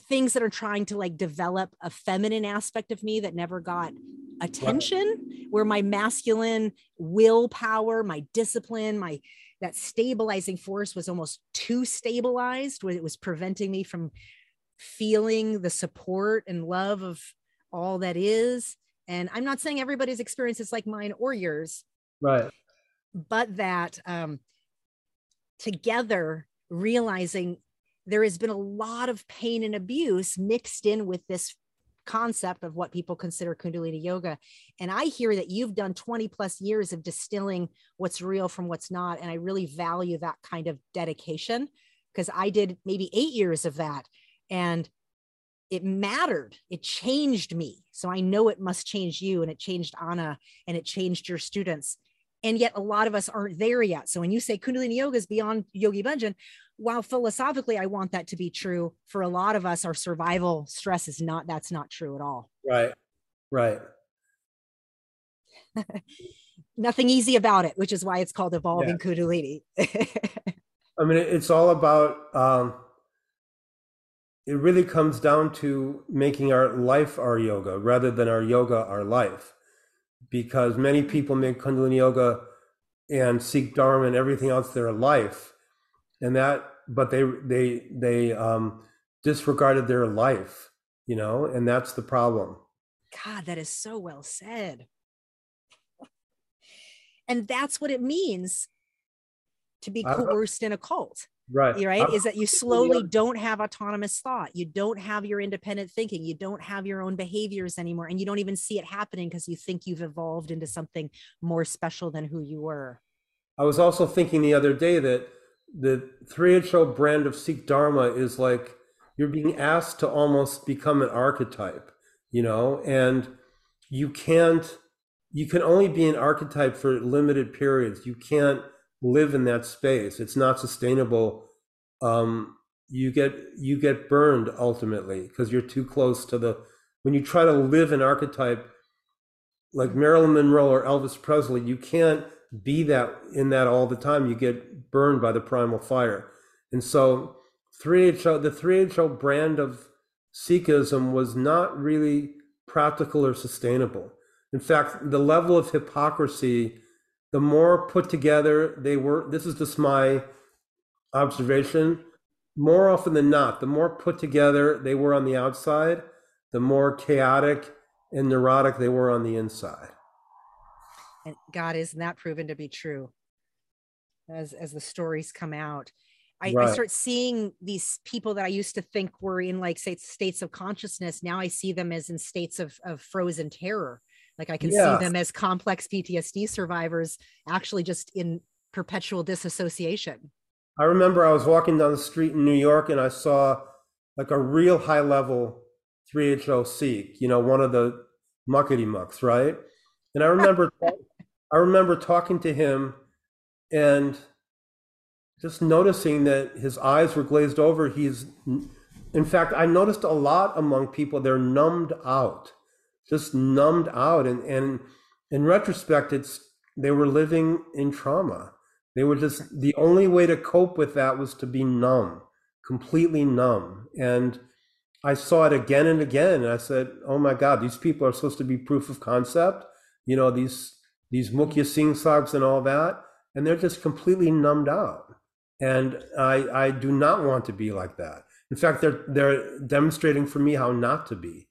things that are trying to like develop a feminine aspect of me that never got attention where my masculine willpower my discipline my that stabilizing force was almost too stabilized where it was preventing me from feeling the support and love of all that is and I'm not saying everybody's experience is like mine or yours. Right. But that um, together realizing there has been a lot of pain and abuse mixed in with this concept of what people consider kundalini yoga and i hear that you've done 20 plus years of distilling what's real from what's not and i really value that kind of dedication because i did maybe 8 years of that and it mattered. It changed me. So I know it must change you and it changed Ana and it changed your students. And yet a lot of us aren't there yet. So when you say Kundalini Yoga is beyond Yogi Bhajan, while philosophically I want that to be true, for a lot of us, our survival stress is not, that's not true at all. Right. Right. Nothing easy about it, which is why it's called evolving yeah. Kundalini. I mean, it's all about, um, it really comes down to making our life our yoga rather than our yoga our life. Because many people make Kundalini yoga and Sikh Dharma and everything else their life. And that, but they, they, they um, disregarded their life, you know, and that's the problem. God, that is so well said. and that's what it means to be coerced in a cult right. Right? Is that you slowly don't have autonomous thought. You don't have your independent thinking. You don't have your own behaviors anymore and you don't even see it happening because you think you've evolved into something more special than who you were. I was also thinking the other day that the 3ho brand of sikh dharma is like you're being asked to almost become an archetype you know? And you can't you can only be an archetype for limited periods. You can't live in that space. It's not sustainable. Um, you get you get burned ultimately because you're too close to the. When you try to live an archetype like Marilyn Monroe or Elvis Presley, you can't be that in that all the time. You get burned by the primal fire, and so 3HO the 3HO brand of Sikhism was not really practical or sustainable. In fact, the level of hypocrisy the more put together they were, this is just my observation. More often than not, the more put together they were on the outside, the more chaotic and neurotic they were on the inside. And God, isn't that proven to be true? As as the stories come out, I, right. I, start seeing these people that I used to think were in like say states of consciousness. Now I see them as in states of of frozen terror. Like I can yeah. see them as complex PTSD survivors, actually just in perpetual disassociation. I remember I was walking down the street in New York and I saw like a real high level 3HO Sikh, you know, one of the muckety mucks, right? And I remember, I remember talking to him, and just noticing that his eyes were glazed over. He's, in fact, I noticed a lot among people. They're numbed out, just numbed out, and and in retrospect, it's they were living in trauma. They were just the only way to cope with that was to be numb, completely numb, and I saw it again and again, and I said, "Oh my God, these people are supposed to be proof of concept." You know these these Mukya Singh Sags and all that, and they're just completely numbed out. And I I do not want to be like that. In fact, they're they're demonstrating for me how not to be.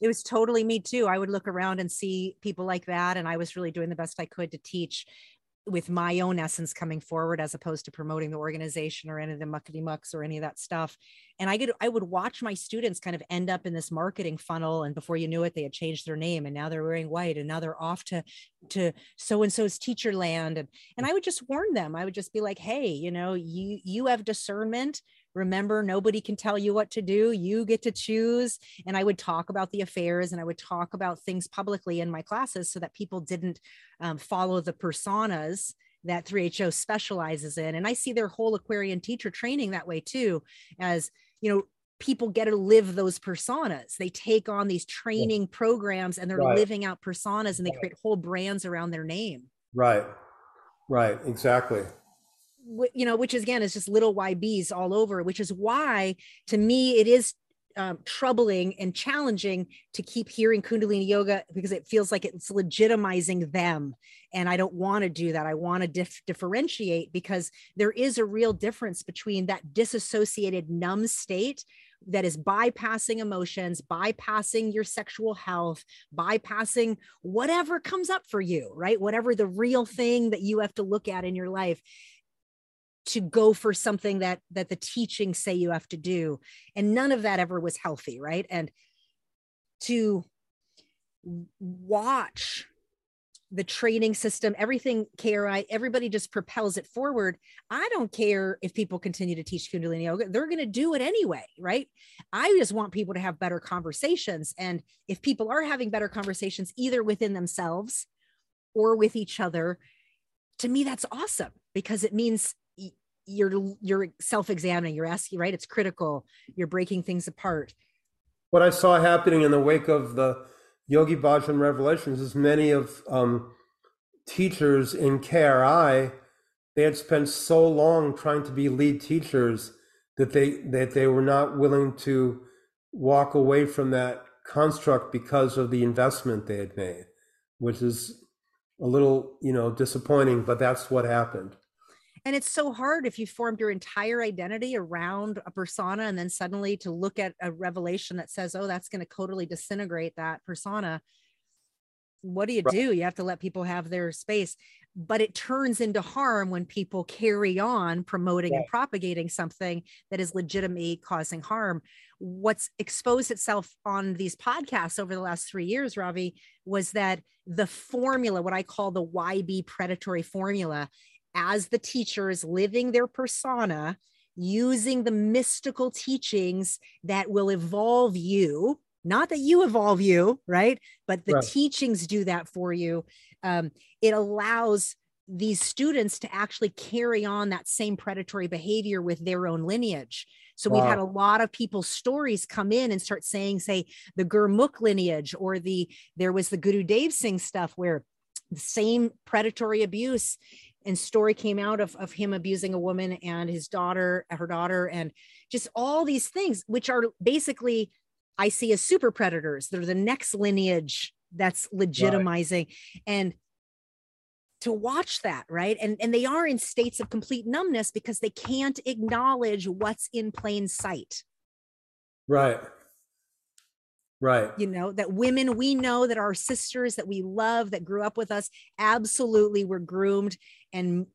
It was totally me too. I would look around and see people like that, and I was really doing the best I could to teach with my own essence coming forward as opposed to promoting the organization or any of the muckety mucks or any of that stuff and i could i would watch my students kind of end up in this marketing funnel and before you knew it they had changed their name and now they're wearing white and now they're off to to so and so's teacher land and and i would just warn them. I would just be like hey you know you you have discernment. Remember nobody can tell you what to do. You get to choose. And i would talk about the affairs and i would talk about things publicly in my classes so that people didn't um, follow the personas that 3ho specializes in. And i see their whole aquarian teacher training that way too as you know people get to live those personas. They take on these training programs and they're right. living out personas and they create whole brands around their name. Right. Right. Exactly. You know, which is, again is just little YBs all over, which is why to me it is um, troubling and challenging to keep hearing Kundalini yoga because it feels like it's legitimizing them. And I don't want to do that. I want to dif- differentiate because there is a real difference between that disassociated numb state that is bypassing emotions, bypassing your sexual health, bypassing whatever comes up for you, right? Whatever the real thing that you have to look at in your life to go for something that that the teachings say you have to do. And none of that ever was healthy right? And to watch the training system everything kri everybody just propels it forward. I don't care if people continue to teach kundalini yoga. They're going to do it anyway right? I just want people to have better conversations. And if people are having better conversations either within themselves or with each other to me that's awesome because it means you're you're self-examining you're asking right? It's critical. You're breaking things apart. What i saw happening in the wake of the yogi bhajan revelations is many of um, teachers in kri they had spent so long trying to be lead teachers that they that they were not willing to walk away from that construct because of the investment they had made which is a little you know disappointing but that's what happened and it's so hard if you formed your entire identity around a persona and then suddenly to look at a revelation that says oh that's going to totally disintegrate that persona. What do you right. do? You have to let people have their space. But it turns into harm when people carry on promoting and propagating something that is legitimately causing harm. What's exposed itself on these podcasts over the last three years ravi was that the formula what i call the yb predatory formula as the teachers living their persona using the mystical teachings that will evolve you not that you evolve you right but the right. teachings do that for you um, it allows these students to actually carry on that same predatory behavior with their own lineage so wow. we've had a lot of people's stories come in and start saying say the gurmukh lineage or the there was the guru dev singh stuff where the same predatory abuse and story came out of, of him abusing a woman and his daughter her daughter and just all these things which are basically i see as super predators. They're the next lineage that's legitimizing. Right. and to watch that right? And and they are in states of complete numbness because they can't acknowledge what's in plain sight. Right Right. You know, that women we know that our sisters that we love that grew up with us absolutely were groomed and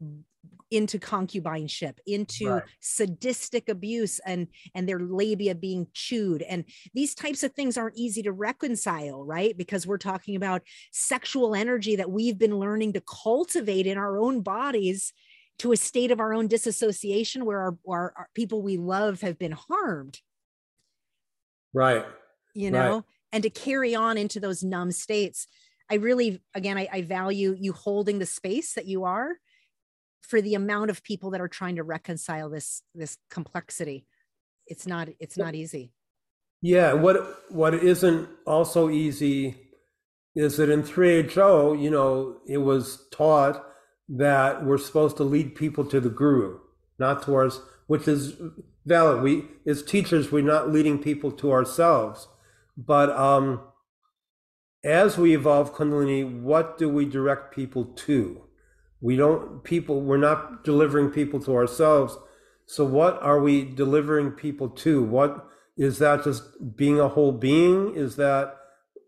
into concubineship into right. sadistic abuse and and their labia being chewed and these types of things aren't easy to reconcile right because we're talking about sexual energy that we've been learning to cultivate in our own bodies to a state of our own disassociation where our, our, our people we love have been harmed right you know right. and to carry on into those numb states i really again I, I value you holding the space that you are for the amount of people that are trying to reconcile this this complexity. It's not it's not easy. Yeah what what isn't also easy is that in 3ho you know it was taught that we're supposed to lead people to the guru not towards which is valid. We as teachers we're not leading people to ourselves but um as we evolve kundalini what do we direct people to? We don't people we're not delivering people to ourselves. So what are we delivering people to? What is that just being a whole being? Is that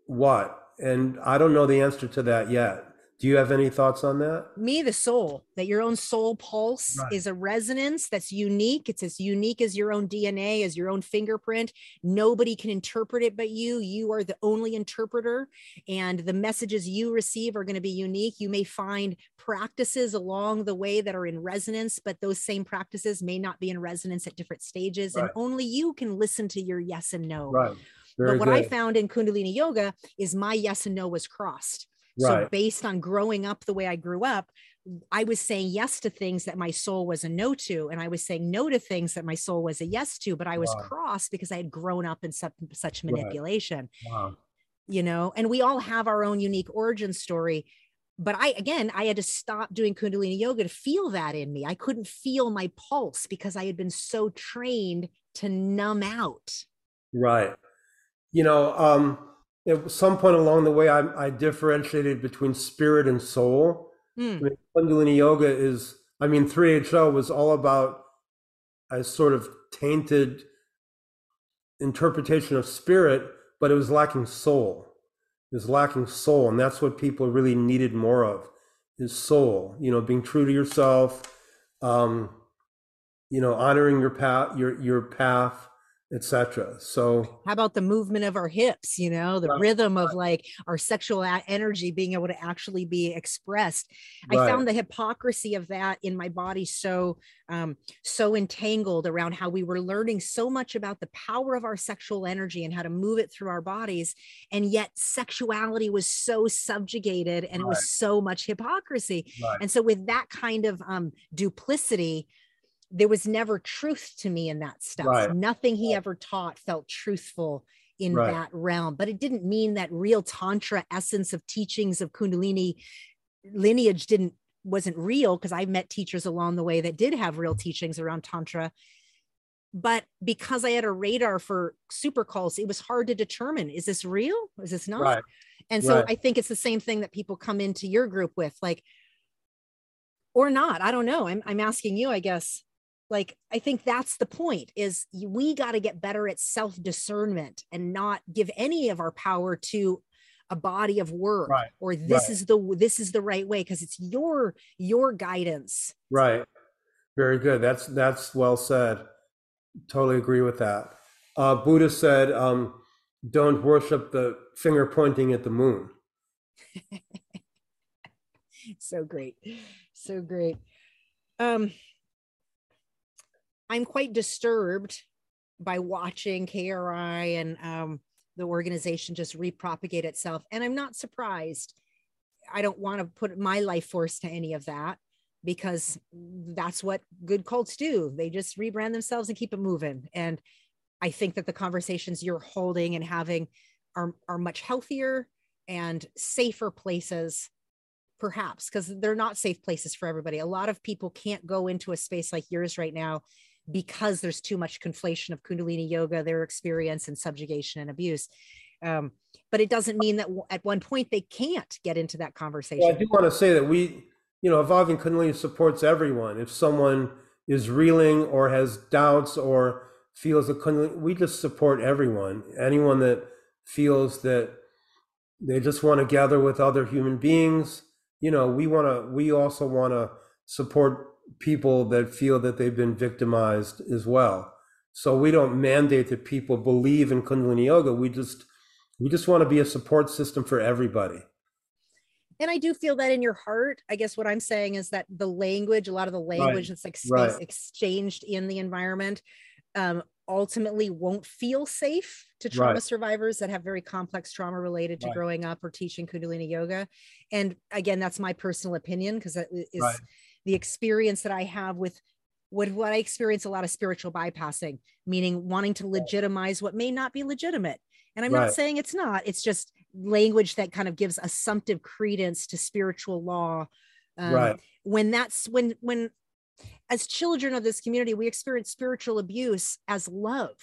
what? And i don't know the answer to that yet do you have any thoughts on that? Me, the soul, that your own soul pulse right. is a resonance that's unique. It's as unique as your own DNA, as your own fingerprint. Nobody can interpret it but you. You are the only interpreter, and the messages you receive are going to be unique. You may find practices along the way that are in resonance, but those same practices may not be in resonance at different stages. Right. And only you can listen to your yes and no. Right. Very but what good. I found in Kundalini Yoga is my yes and no was crossed. Right. So based on growing up the way I grew up, I was saying yes to things that my soul was a no to, and I was saying no to things that my soul was a yes to. But I was wow. crossed because I had grown up in such, such manipulation. Right. Wow. You know, and we all have our own unique origin story. But I, again, I had to stop doing Kundalini yoga to feel that in me. I couldn't feel my pulse because I had been so trained to numb out. Right. You know, um, at some point along the way, I, I differentiated between spirit and soul. Mm. I mean, Kundalini Yoga is, I mean, 3HO was all about a sort of tainted interpretation of spirit, but it was lacking soul. It was lacking soul, and that's what people really needed more of is soul. You know, being true to yourself, um, you know, honoring your path, your your path, etc so how about the movement of our hips you know the right. rhythm of like our sexual energy being able to actually be expressed right. i found the hypocrisy of that in my body so um so entangled around how we were learning so much about the power of our sexual energy and how to move it through our bodies and yet sexuality was so subjugated and right. it was so much hypocrisy and so with that kind of um duplicity there was never truth to me in that stuff. Right. Nothing he ever taught felt truthful in right. that realm. But it didn't mean that real tantra essence of teachings of Kundalini lineage didn't wasn't real because I met teachers along the way that did have real teachings around tantra. But because I had a radar for super calls, it was hard to determine is this real? Is this not? Right. And so I think it's the same thing that people come into your group with, like, or not. I don't know. I'm, I'm asking you, I guess like i think that's the point is we got to get better at self discernment and not give any of our power to a body of work right. or this right. is the this is the right way because it's your your guidance. Right. Very good. That's that's well said. Totally agree with that. Uh buddha said um don't worship the finger pointing at the moon. So great. So great. Um I'm quite disturbed by watching KRI and um, the organization just repropagate itself. And I'm not surprised. I don't want to put my life force to any of that because that's what good cults do. They just rebrand themselves and keep it moving. And I think that the conversations you're holding and having are, are much healthier and safer places perhaps because they're not safe places for everybody. A lot of people can't go into a space like yours right now because there's too much conflation of kundalini yoga their experience and subjugation and abuse. Um, but it doesn't mean that at one point they can't get into that conversation. Well, i do want to say that we you know evolving kundalini supports everyone. If someone is reeling or has doubts or feels a kundalini we just support everyone. Anyone that feels that they just want to gather with other human beings you know we want to we also want to support people that feel that they've been victimized as well. So we don't mandate that people believe in Kundalini Yoga. We just we just want to be a support system for everybody. And I do feel that in your heart. I guess what I'm saying is that the language, a lot of the language right. that's like right. exchanged in the environment, um, ultimately won't feel safe to trauma Right. survivors that have very complex trauma related to Right. growing up or teaching kundalini yoga and again that's my personal opinion because that is Right. The experience that i have with with what i experience a lot of spiritual bypassing meaning wanting to legitimize what may not be legitimate. And i'm not saying it's not it's just language that kind of gives assumptive credence to spiritual law. Um, Right. when that's when when as children of this community we experience spiritual abuse as love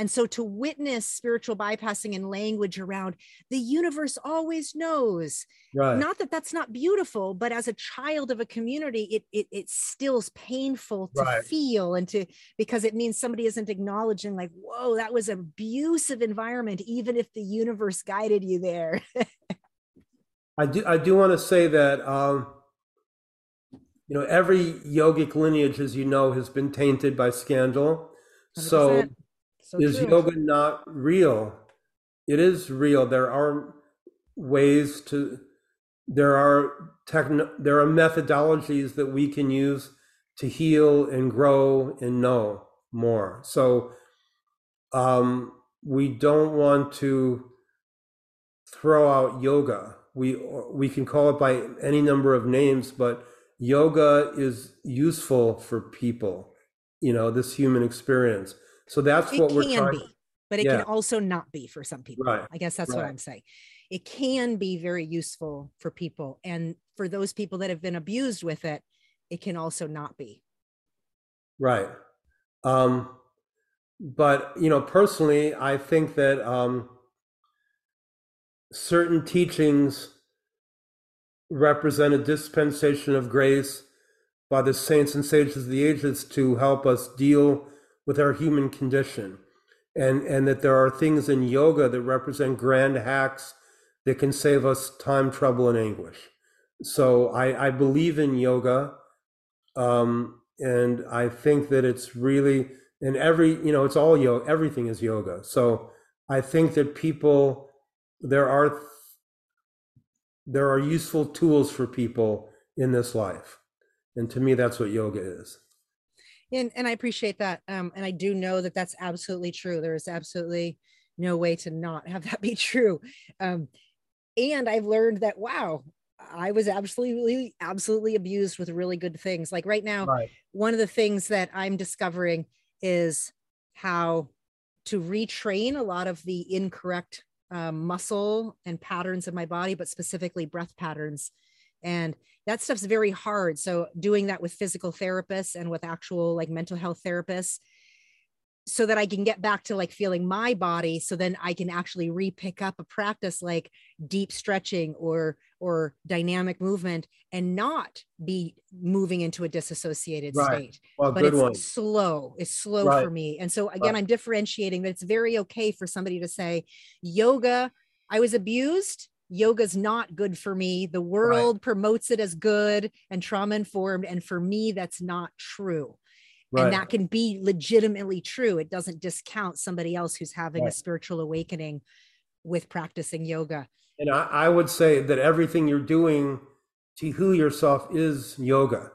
and so to witness spiritual bypassing and language around the universe always knows Right. not that that's not beautiful but as a child of a community it it, it still's painful to Right. feel and to because it means somebody isn't acknowledging like whoa that was an abusive environment even if the universe guided you there I do I do want to say that um, you know every yogic lineage, as you know, has been tainted by scandal. 100%. so is true. yoga not real? It is real. There are ways to there are techno there are methodologies that we can use to heal and grow and know more. So um, we don't want to throw out yoga. We we can call it by any number of names, but yoga is useful for people. You know, this human experience. So that's it what we're can trying. be but it Yeah. can also not be for some people Right, i guess that's what i'm saying it can be very useful for people and for those people that have been abused with it it can also not be Right. Um, but you know, personally, I think that um, certain teachings represent a dispensation of grace by the saints and sages of the ages to help us deal with our human condition, and and that there are things in yoga that represent grand hacks that can save us time, trouble, and anguish. So I, I believe in yoga um, and I think that it's really and every you know it's all yoga. Everything is yoga. So I think that people there are there are useful tools for people in this life, and to me that's what yoga is. And and i appreciate that um and i do know that that's absolutely true there is absolutely no way to not have that be true um and i've learned that wow i was absolutely absolutely abused with really good things like right now Right. one of the things that I'm discovering is how to retrain a lot of the incorrect um, muscle and patterns of my body, but specifically breath patterns. And that stuff's very hard. So, doing that with physical therapists and with actual like mental health therapists so that I can get back to like feeling my body so then I can actually re-pick up a practice like deep stretching or or dynamic movement and not be moving into a disassociated Right. state Well, but it's one. slow it's slow Right. for me and so again Right. i'm differentiating that it's very okay for somebody to say yoga i was abused yoga's not good for me. The world promotes it as good and trauma informed and for me that's not true. Right. and that can be legitimately true. It doesn't discount somebody else who's having a spiritual awakening with practicing yoga. And I, I would say that everything you're doing to heal yourself is yoga.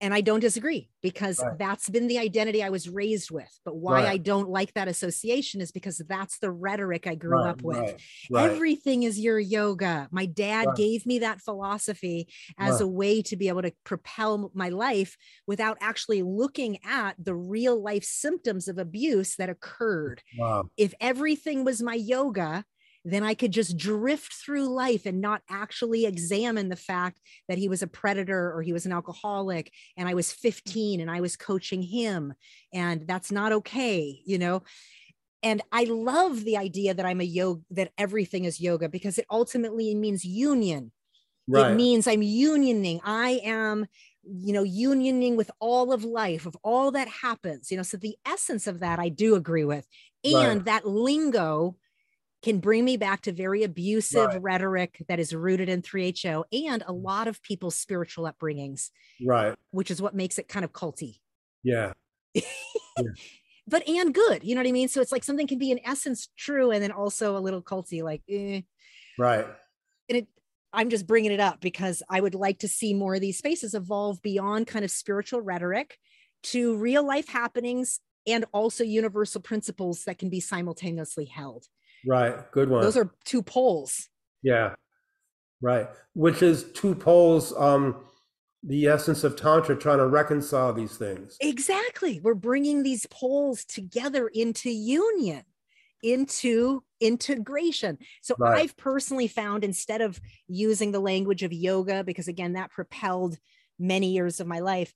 And I don't disagree because Right. that's been the identity I was raised with. But why Right. I don't like that association is because that's the rhetoric I grew Right, up with. Everything is your yoga. My dad gave me that philosophy as a way to be able to propel my life without actually looking at the real life symptoms of abuse that occurred. Wow. If everything was my yoga, then I could just drift through life and not actually examine the fact that he was a predator or he was an alcoholic and I was 15 and I was coaching him and that's not okay, you know. And I love the idea that I'm a yoga that everything is yoga because it ultimately means union. Right. It means I'm unioning. I am you know unioning with all of life of all that happens you know so the essence of that i do agree with and Right. that lingo can bring me back to very abusive Right. rhetoric that is rooted in 3HO and a lot of people's spiritual upbringings, right. which is what makes it kind of culty, Yeah. but and good. You know what I mean? So it's like something can be in essence true and then also a little culty, like, eh. Right. and it, I'm just bringing it up because I would like to see more of these spaces evolve beyond kind of spiritual rhetoric to real life happenings and also universal principles that can be simultaneously held. Right. Good one. Those are two poles. Yeah. Right. Which is two poles, um, the essence of Tantra, trying to reconcile these things. Exactly. We're bringing these poles together into union, into integration. So right. I've personally found instead of using the language of yoga, because again, that propelled many years of my life,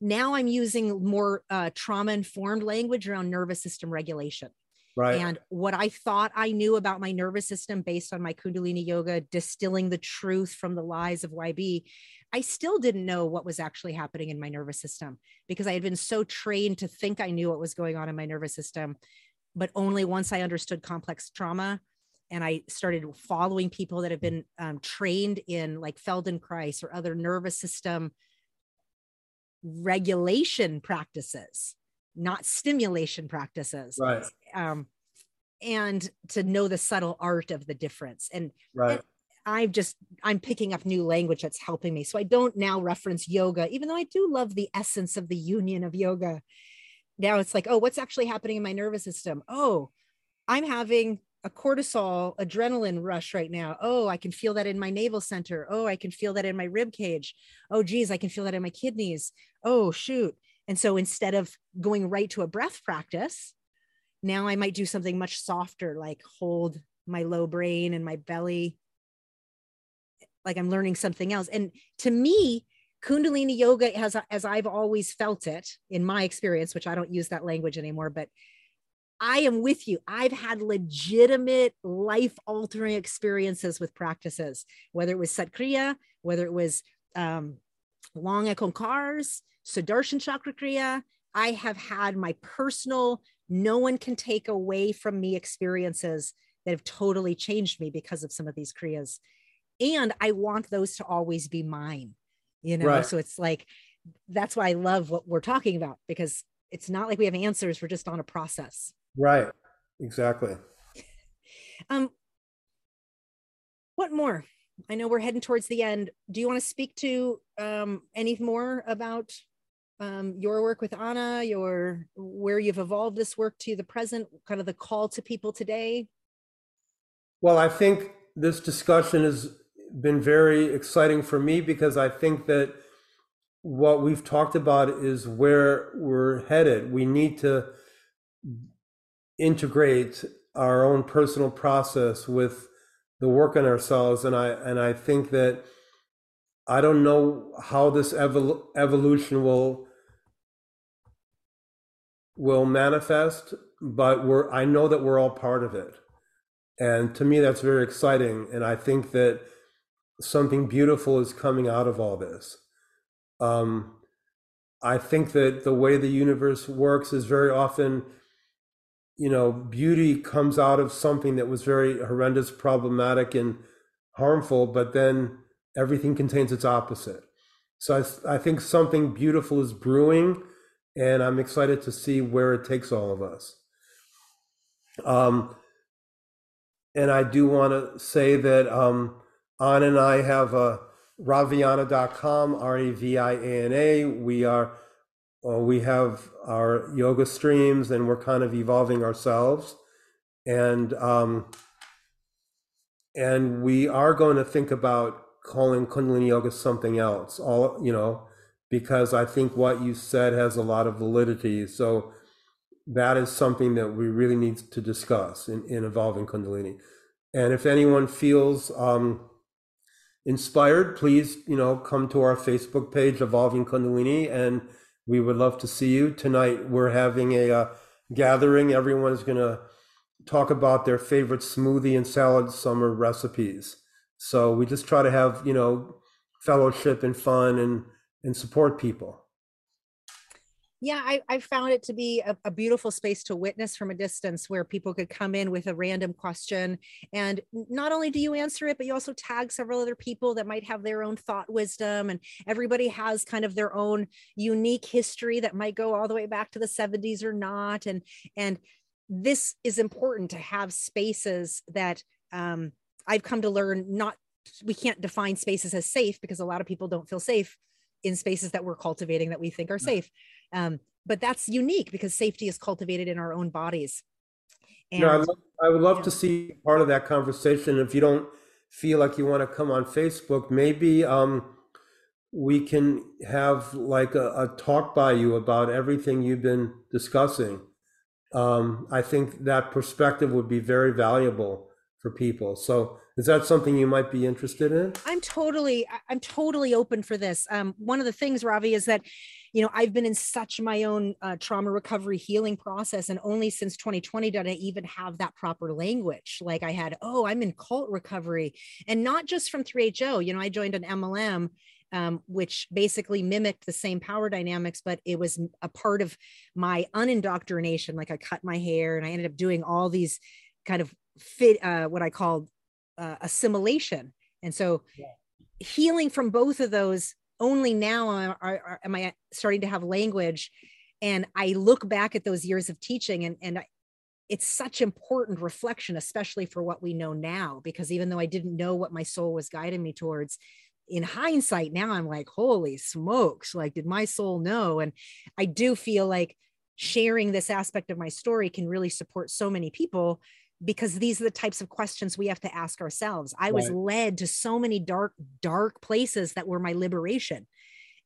now I'm using more uh, trauma informed language around nervous system regulation. Right. And what I thought I knew about my nervous system based on my Kundalini yoga, distilling the truth from the lies of YB, I still didn't know what was actually happening in my nervous system because I had been so trained to think I knew what was going on in my nervous system. But only once I understood complex trauma and I started following people that have been um, trained in like Feldenkrais or other nervous system regulation practices, not stimulation practices. Right. Um, and to know the subtle art of the difference. And, right. and I've just, I'm picking up new language that's helping me. So I don't now reference yoga, even though I do love the essence of the union of yoga. Now it's like, oh, what's actually happening in my nervous system? Oh, I'm having a cortisol adrenaline rush right now. Oh, I can feel that in my navel center. Oh, I can feel that in my rib cage. Oh, geez, I can feel that in my kidneys. Oh, shoot. And so instead of going right to a breath practice, now I might do something much softer, like hold my low brain and my belly, like I'm learning something else. And to me, Kundalini yoga has, as I've always felt it in my experience, which I don't use that language anymore, but I am with you. I've had legitimate life altering experiences with practices, whether it was Sat Kriya, whether it was um, Long Ek Ong Kars, Sudarshan Chakra Kriya. I have had my personal, no one can take away from me experiences that have totally changed me because of some of these Kriyas. And I want those to always be mine, you know? Right. So it's like, that's why I love what we're talking about because it's not like we have answers. We're just on a process. Right. Exactly. Um, what more? I know we're heading towards the end. Do you want to speak to um, any more about um, your work with Ana, your where you've evolved this work to the present, kind of the call to people today? Well, I think this discussion has been very exciting for me because I think that what we've talked about is where we're headed. We need to integrate our own personal process with the work on ourselves and i and i think that i don't know how this evol- evolution will will manifest but we're i know that we're all part of it. And to me that's very exciting and i think that something beautiful is coming out of all this. Um, i think that the way the universe works is very often you know, beauty comes out of something that was very horrendous, problematic, and harmful, but then everything contains its opposite. So I, I think something beautiful is brewing, and I'm excited to see where it takes all of us. Um, and I do want to say that um, Ana and I have a raviana.com, R A V I A N A. We are uh, we have our yoga streams and we're kind of evolving ourselves and um, and we are going to think about calling kundalini yoga something else all you know because i think what you said has a lot of validity so that is something that we really need to discuss in, in evolving kundalini and if anyone feels um, inspired please you know come to our facebook page evolving kundalini and we would love to see you tonight. We're having a uh, gathering. Everyone is going to talk about their favorite smoothie and salad summer recipes. So we just try to have you know fellowship and fun and and support people. Yeah I, I found it to be a, a, beautiful space to witness from a distance where people could come in with a random question. And not only do you answer it but you also tag several other people that might have their own thought wisdom. And everybody has kind of their own unique history that might go all the way back to the 70s or not. And and this is important to have spaces that um, i've come to learn not we can't define spaces as safe because a lot of people don't feel safe in spaces that we're cultivating that we think are safe um, but that's unique because safety is cultivated in our own bodies. And no, I, love, I would love yeah. to see part of that conversation. If you don't feel like you want to come on Facebook, maybe um, we can have like a, a, talk by you about everything you've been discussing. Um, I think that perspective would be very valuable for people. So is that something you might be interested in? I'm totally, I'm totally open for this. Um, one of the things, Ravi, is that, you know, I've been in such my own uh, trauma recovery healing process, and only since 2020 did I even have that proper language. Like I had, oh, I'm in cult recovery, and not just from 3HO. You know, I joined an MLM um, which basically mimicked the same power dynamics, but it was a part of my unindoctrination. Like I cut my hair and I ended up doing all these kind of fit uh, what I called uh, assimilation. And so yeah. healing from both of those only now are, are, am I starting to have language. And I look back at those years of teaching and, and I, it's such important reflection, especially for what we know now, because even though I didn't know what my soul was guiding me towards, in hindsight, now I'm like, holy smokes, like, did my soul know? And I do feel like sharing this aspect of my story can really support so many people because these are the types of questions we have to ask ourselves. I right. was led to so many dark, dark places that were my liberation.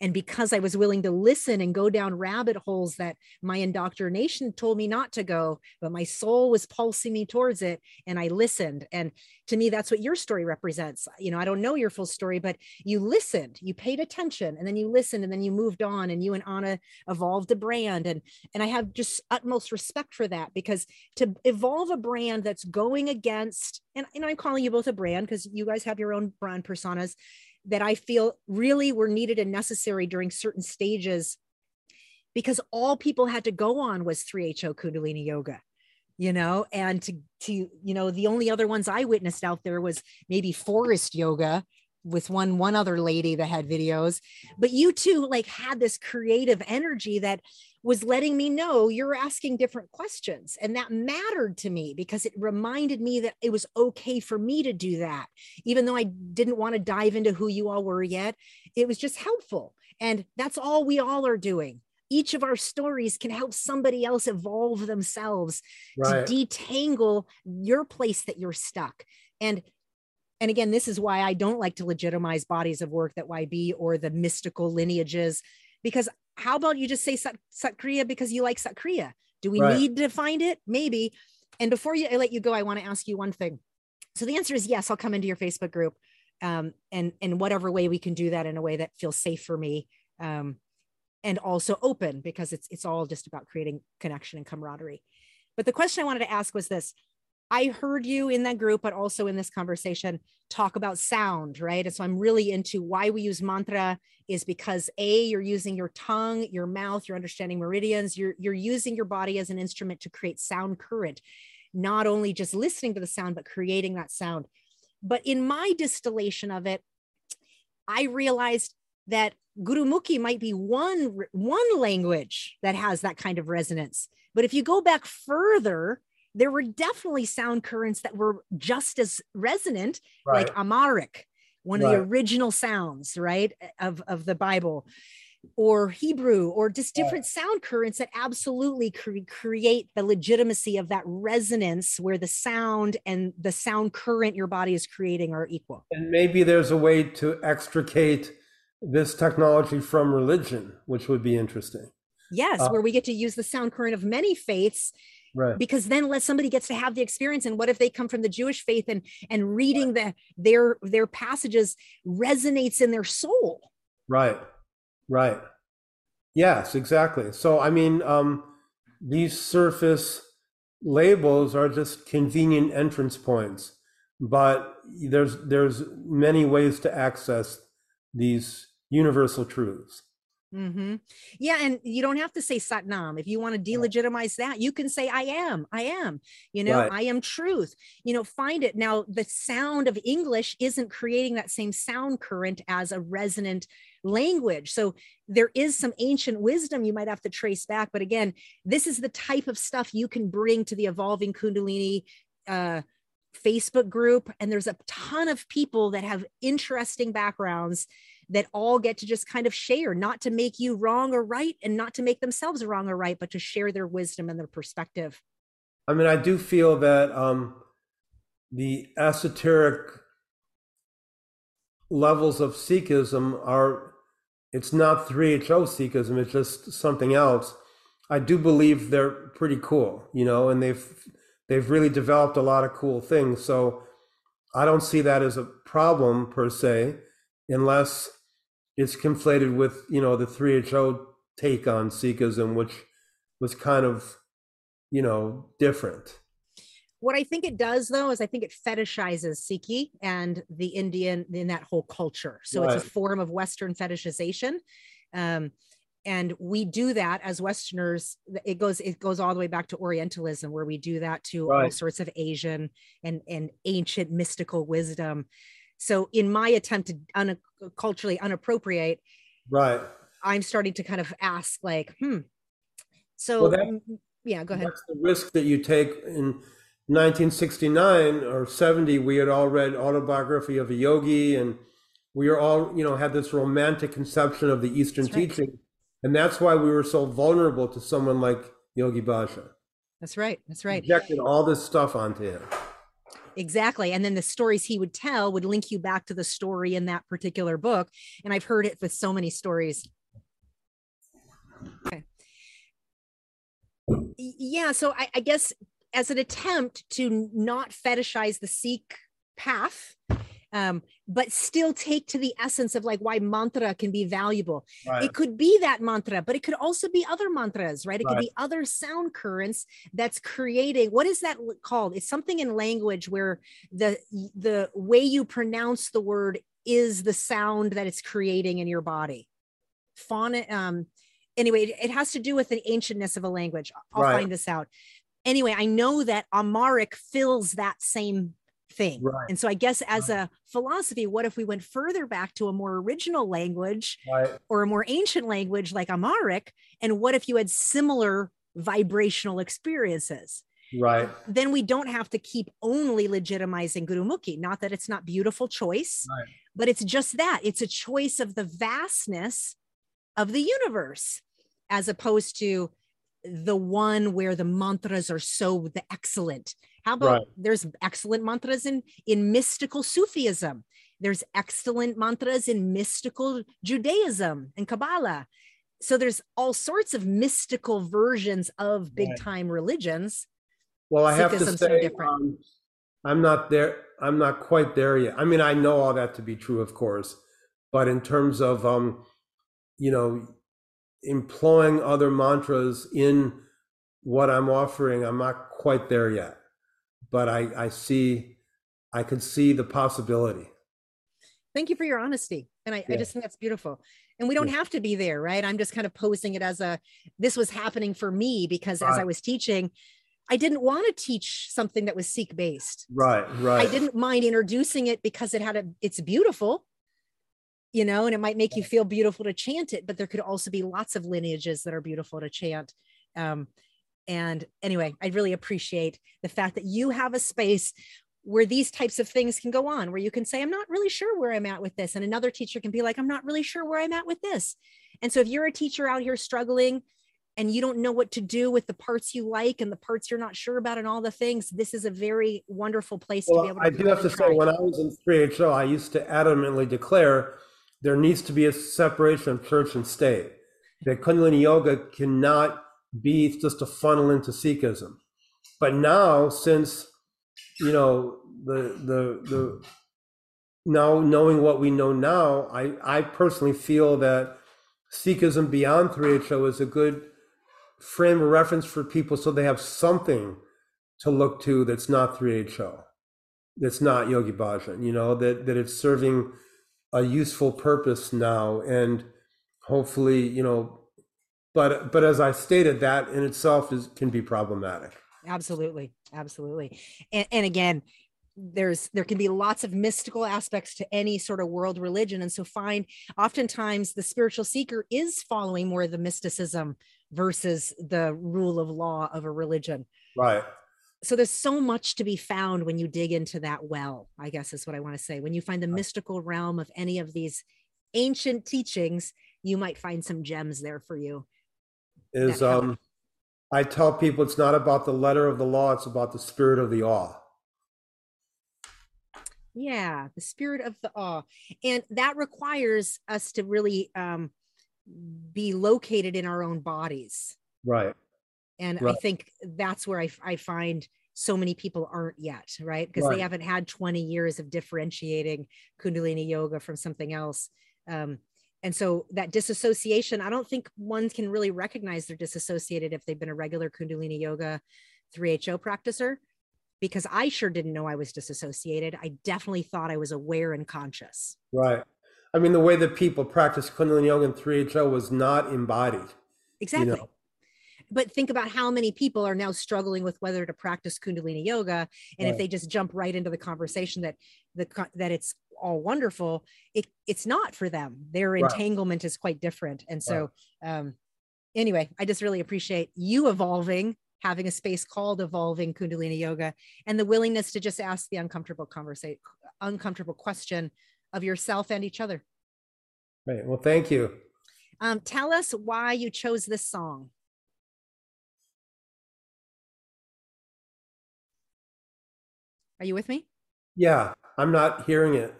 And because I was willing to listen and go down rabbit holes that my indoctrination told me not to go, but my soul was pulsing me towards it. And I listened. And to me, that's what your story represents. You know, I don't know your full story, but you listened, you paid attention, and then you listened, and then you moved on, and you and Ana evolved a brand. And and I have just utmost respect for that because to evolve a brand that's going against, and, and I'm calling you both a brand because you guys have your own brand personas that I feel really were needed and necessary during certain stages because all people had to go on was 3HO Kundalini Yoga you know? And to to you know the only other ones i witnessed out there was maybe forest yoga with one one other lady that had videos. But you two like had this creative energy that was letting me know you're asking different questions. And that mattered to me because it reminded me that it was okay for me to do that. Even though I didn't want to dive into who you all were yet, it was just helpful. And that's all we all are doing. Each of our stories can help somebody else evolve themselves right. to detangle your place that you're stuck. And and again, this is why I don't like to legitimize bodies of work that YB or the mystical lineages because how about you just say Sat, Satkriya because you like Sat Kriya? Do we right. need to find it? Maybe. And before you, I let you go, I want to ask you one thing. So the answer is yes, I'll come into your Facebook group um, and in whatever way we can do that in a way that feels safe for me um, and also open because it's, it's all just about creating connection and camaraderie. But the question I wanted to ask was this I heard you in that group, but also in this conversation, talk about sound, right? And so I'm really into why we use mantra is because A, you're using your tongue, your mouth, you're understanding meridians, you're, you're using your body as an instrument to create sound current, not only just listening to the sound, but creating that sound. But in my distillation of it, I realized that Gurumukhi might be one, one language that has that kind of resonance. But if you go back further, there were definitely sound currents that were just as resonant, right. like Amharic, one right. of the original sounds, right, of, of the Bible, or Hebrew, or just different right. sound currents that absolutely cre- create the legitimacy of that resonance where the sound and the sound current your body is creating are equal. And maybe there's a way to extricate this technology from religion, which would be interesting. Yes, uh, where we get to use the sound current of many faiths right. because then let somebody gets to have the experience and what if they come from the jewish faith and and reading the their their passages resonates in their soul? Right. Right. Yes exactly. So i mean um these surface labels are just convenient entrance points but there's there's many ways to access these universal truths Mm-hmm. Yeah, and you don't have to say Satnam. If you want to delegitimize that, you can say I am. I am. You know, right. I am truth. You know, find it. Now, the sound of English isn't creating that same sound current as a resonant language. So there is some ancient wisdom you might have to trace back. But again, this is the type of stuff you can bring to the evolving Kundalini uh, Facebook group. And there's a ton of people that have interesting backgrounds that all get to just kind of share, not to make you wrong or right, and not to make themselves wrong or right, but to share their wisdom and their perspective. I mean, I do feel that um, the esoteric levels of Sikhism are, it's not 3HO Sikhism, it's just something else. I do believe they're pretty cool, you know, and they've they've really developed a lot of cool things. So I don't see that as a problem per se, unless it's conflated with, you know, the 3HO take on Sikhism, which was kind of, you know, different. What I think it does, though, is I think it fetishizes Sikhi and the Indian in that whole culture. So right. it's a form of Western fetishization. Um, and we do that as westerners it goes it goes all the way back to orientalism where we do that to right. all sorts of asian and and ancient mystical wisdom so in my attempt to un- culturally unappropriate right i'm starting to kind of ask like hmm so well, that, yeah go ahead that's the risk that you take in 1969 or 70 we had all read autobiography of a yogi and we are all you know had this romantic conception of the eastern right. teaching and that's why we were so vulnerable to someone like Yogi Bhajan. That's right. That's right. Projected all this stuff onto him. Exactly. And then the stories he would tell would link you back to the story in that particular book. And I've heard it with so many stories. Okay. Yeah. So I, I guess as an attempt to not fetishize the Sikh path, um, but still take to the essence of like why mantra can be valuable. Right. It could be that mantra, but it could also be other mantras, right? It right. could be other sound currents that's creating what is that called? It's something in language where the the way you pronounce the word is the sound that it's creating in your body. Fauna, um, anyway, it, it has to do with the ancientness of a language. I'll right. find this out. Anyway, I know that Amharic fills that same thing. Right. And so I guess as right. a philosophy, what if we went further back to a more original language right. or a more ancient language like Amharic? And what if you had similar vibrational experiences? Right. Then we don't have to keep only legitimizing Gurumukhi. Not that it's not beautiful choice, but it's just that it's a choice of the vastness of the universe as opposed to the one where the mantras are so the excellent how about right. there's excellent mantras in in mystical Sufism. There's excellent mantras in mystical Judaism and Kabbalah. So there's all sorts of mystical versions of big time right. religions. Well, I have to say, um, I'm not there. I'm not quite there yet. I mean, I know all that to be true, of course, but in terms of, um, you know, employing other mantras in what I'm offering, I'm not quite there yet but I, I see, I can see the possibility. Thank you for your honesty. And I, yeah. I just think that's beautiful. And we don't yeah. have to be there, right? I'm just kind of posing it as a, this was happening for me because right. as I was teaching, I didn't want to teach something that was Sikh based. Right, right. I didn't mind introducing it because it had a, it's beautiful, you know, and it might make you feel beautiful to chant it, but there could also be lots of lineages that are beautiful to chant. Um, and anyway, I really appreciate the fact that you have a space where these types of things can go on, where you can say, I'm not really sure where I'm at with this. And another teacher can be like, I'm not really sure where I'm at with this. And so if you're a teacher out here struggling and you don't know what to do with the parts you like and the parts you're not sure about and all the things, this is a very wonderful place well, to be able to. I do have to say, when I was in 3HO, I used to adamantly declare there needs to be a separation of church and state. That Kundalini Yoga cannot be just a funnel into Sikhism. But now, since you know the the the now knowing what we know now, I I personally feel that Sikhism beyond 3HO is a good frame of reference for people so they have something to look to that's not 3HO, that's not Yogi Bhajan, you know, that, that it's serving a useful purpose now. And hopefully, you know, but but as I stated, that in itself is can be problematic. Absolutely, absolutely, and, and again, there's there can be lots of mystical aspects to any sort of world religion, and so find oftentimes the spiritual seeker is following more of the mysticism versus the rule of law of a religion. Right. So there's so much to be found when you dig into that well. I guess is what I want to say. When you find the mystical realm of any of these ancient teachings, you might find some gems there for you. Is um, I tell people it's not about the letter of the law; it's about the spirit of the awe. Yeah, the spirit of the awe, and that requires us to really um, be located in our own bodies. Right. And Right. I think that's where I, I find so many people aren't yet, right? Because Right. they haven't had 20 years of differentiating Kundalini yoga from something else. Um, and so that disassociation, I don't think one can really recognize they're disassociated if they've been a regular Kundalini yoga 3HO practicer, because I sure didn't know I was disassociated. I definitely thought I was aware and conscious. Right. I mean, the way that people practice Kundalini Yoga and 3HO was not embodied. Exactly. know. But think about how many people are now struggling with whether to practice Kundalini yoga, and if they just jump right into the conversation that the that it's all wonderful, it it's not for them. Their Right. entanglement is quite different, and so um, anyway, I just really appreciate you evolving, having a space called evolving Kundalini yoga, and the willingness to just ask the uncomfortable conversation, uncomfortable question of yourself and each other. Right. Well, thank you. Um, tell us why you chose this song. Are you with me? Yeah, I'm not hearing it.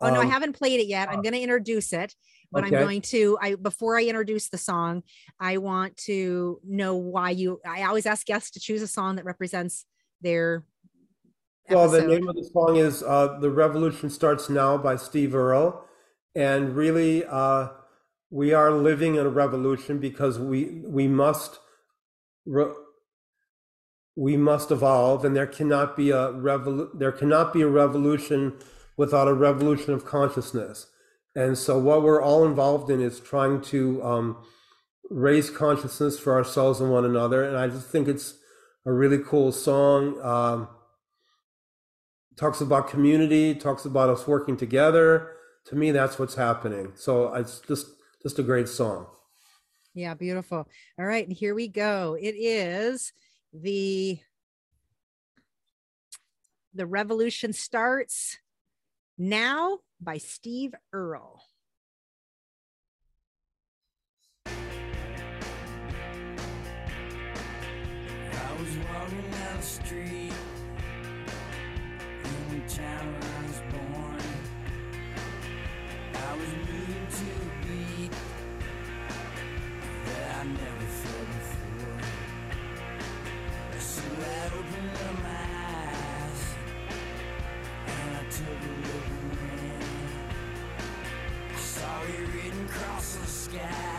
Oh no, I Um, haven't played it yet. I'm oh. going to introduce it, but I'm going to I before I introduce the song, I want to know why you I always ask guests to choose a song that represents their Well, the name of the song is uh, "The Revolution Starts Now" by Steve Earle, and really, uh, we are living in a revolution because we we must re- we must evolve, and there cannot be a revol- there cannot be a revolution without a revolution of consciousness. And so, what we're all involved in is trying to um, raise consciousness for ourselves and one another. And I just think it's a really cool song. Um, talks about community, talks about us working together. To me, that's what's happening. So it's just just a great song. Yeah, beautiful. All right, and here we go. It is the The Revolution Starts Now by Steve Earle. I was walking down the street in the town I was born. I was moving to a beat that I never felt before. So I opened up my eyes and I took a sky.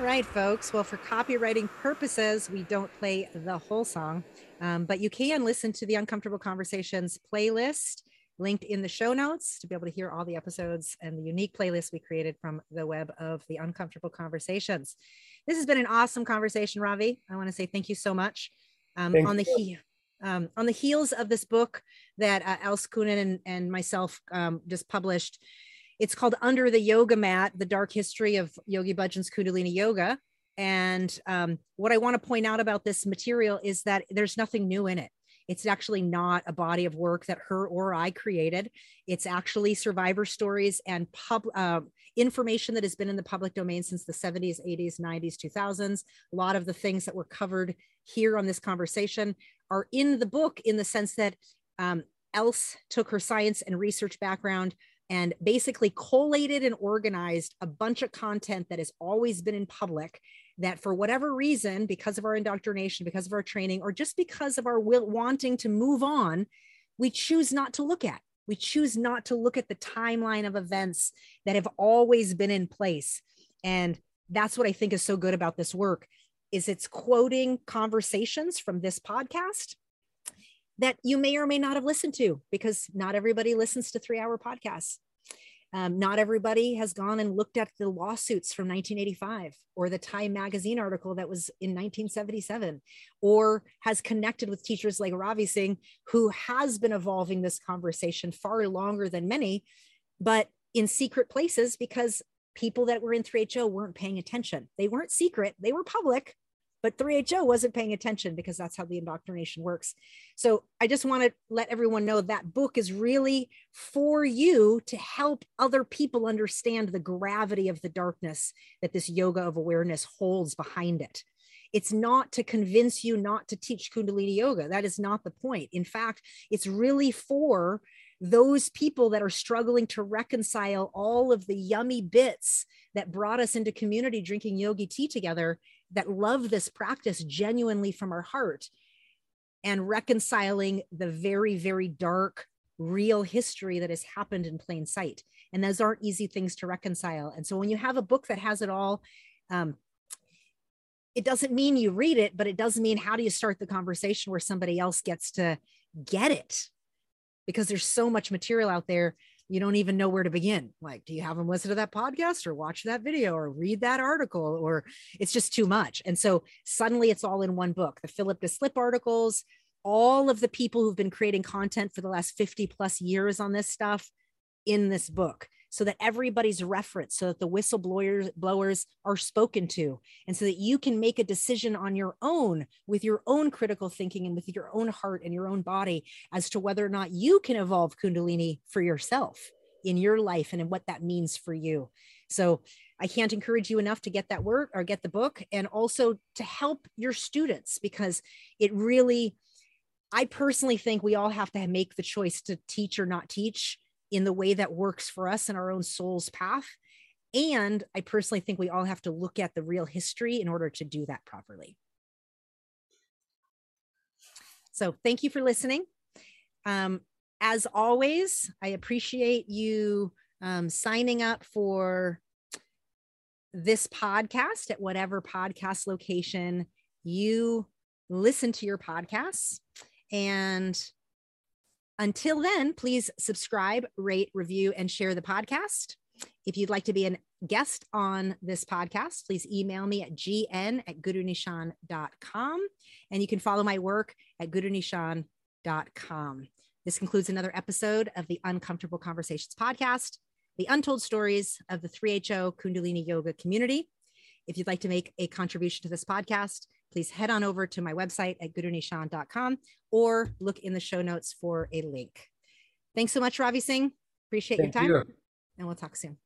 Right, folks. Well, for copywriting purposes, we don't play the whole song, um, but you can listen to the Uncomfortable Conversations playlist linked in the show notes to be able to hear all the episodes and the unique playlist we created from the web of the Uncomfortable Conversations. This has been an awesome conversation, Ravi. I want to say thank you so much. Um, on the he- um, on the heels of this book that uh, Els Kunin and, and myself um, just published, it's called Under the Yoga Mat: The Dark History of Yogi Bhajan's Kundalini Yoga. And um, what I want to point out about this material is that there's nothing new in it. It's actually not a body of work that her or I created. It's actually survivor stories and pub uh, information that has been in the public domain since the 70s, 80s, 90s, 2000s. A lot of the things that were covered here on this conversation are in the book in the sense that um, Else took her science and research background and basically collated and organized a bunch of content that has always been in public that for whatever reason because of our indoctrination because of our training or just because of our will wanting to move on we choose not to look at we choose not to look at the timeline of events that have always been in place and that's what i think is so good about this work is it's quoting conversations from this podcast that you may or may not have listened to because not everybody listens to three hour podcasts. Um, not everybody has gone and looked at the lawsuits from 1985 or the Time magazine article that was in 1977 or has connected with teachers like Ravi Singh, who has been evolving this conversation far longer than many, but in secret places because people that were in 3HO weren't paying attention. They weren't secret, they were public, but 3HO wasn't paying attention because that's how the indoctrination works. So I just want to let everyone know that book is really for you to help other people understand the gravity of the darkness that this yoga of awareness holds behind it. It's not to convince you not to teach Kundalini yoga. That is not the point. In fact, it's really for those people that are struggling to reconcile all of the yummy bits that brought us into community drinking yogi tea together that love this practice genuinely from our heart and reconciling the very, very dark, real history that has happened in plain sight. And those aren't easy things to reconcile. And so when you have a book that has it all, um, it doesn't mean you read it, but it does mean how do you start the conversation where somebody else gets to get it? Because there's so much material out there you don't even know where to begin. Like, do you have them listen to that podcast or watch that video or read that article? Or it's just too much. And so suddenly it's all in one book the Philip Deslippe articles, all of the people who've been creating content for the last 50 plus years on this stuff in this book so that everybody's referenced, so that the whistleblowers blowers are spoken to, and so that you can make a decision on your own with your own critical thinking and with your own heart and your own body as to whether or not you can evolve Kundalini for yourself in your life and in what that means for you. So I can't encourage you enough to get that work or get the book and also to help your students because it really, I personally think we all have to make the choice to teach or not teach in the way that works for us in our own soul's path. And I personally think we all have to look at the real history in order to do that properly. So thank you for listening. Um, as always, I appreciate you um, signing up for this podcast at whatever podcast location you listen to your podcasts. And until then, please subscribe, rate, review, and share the podcast. If you'd like to be a guest on this podcast, please email me at gn at gurunischan.com. And you can follow my work at gurunischan.com. This concludes another episode of the Uncomfortable Conversations podcast, the untold stories of the 3HO Kundalini Yoga community. If you'd like to make a contribution to this podcast, please head on over to my website at gurunischan.com or look in the show notes for a link. Thanks so much, Ravi Singh. Appreciate Thank your time. you. And we'll talk soon.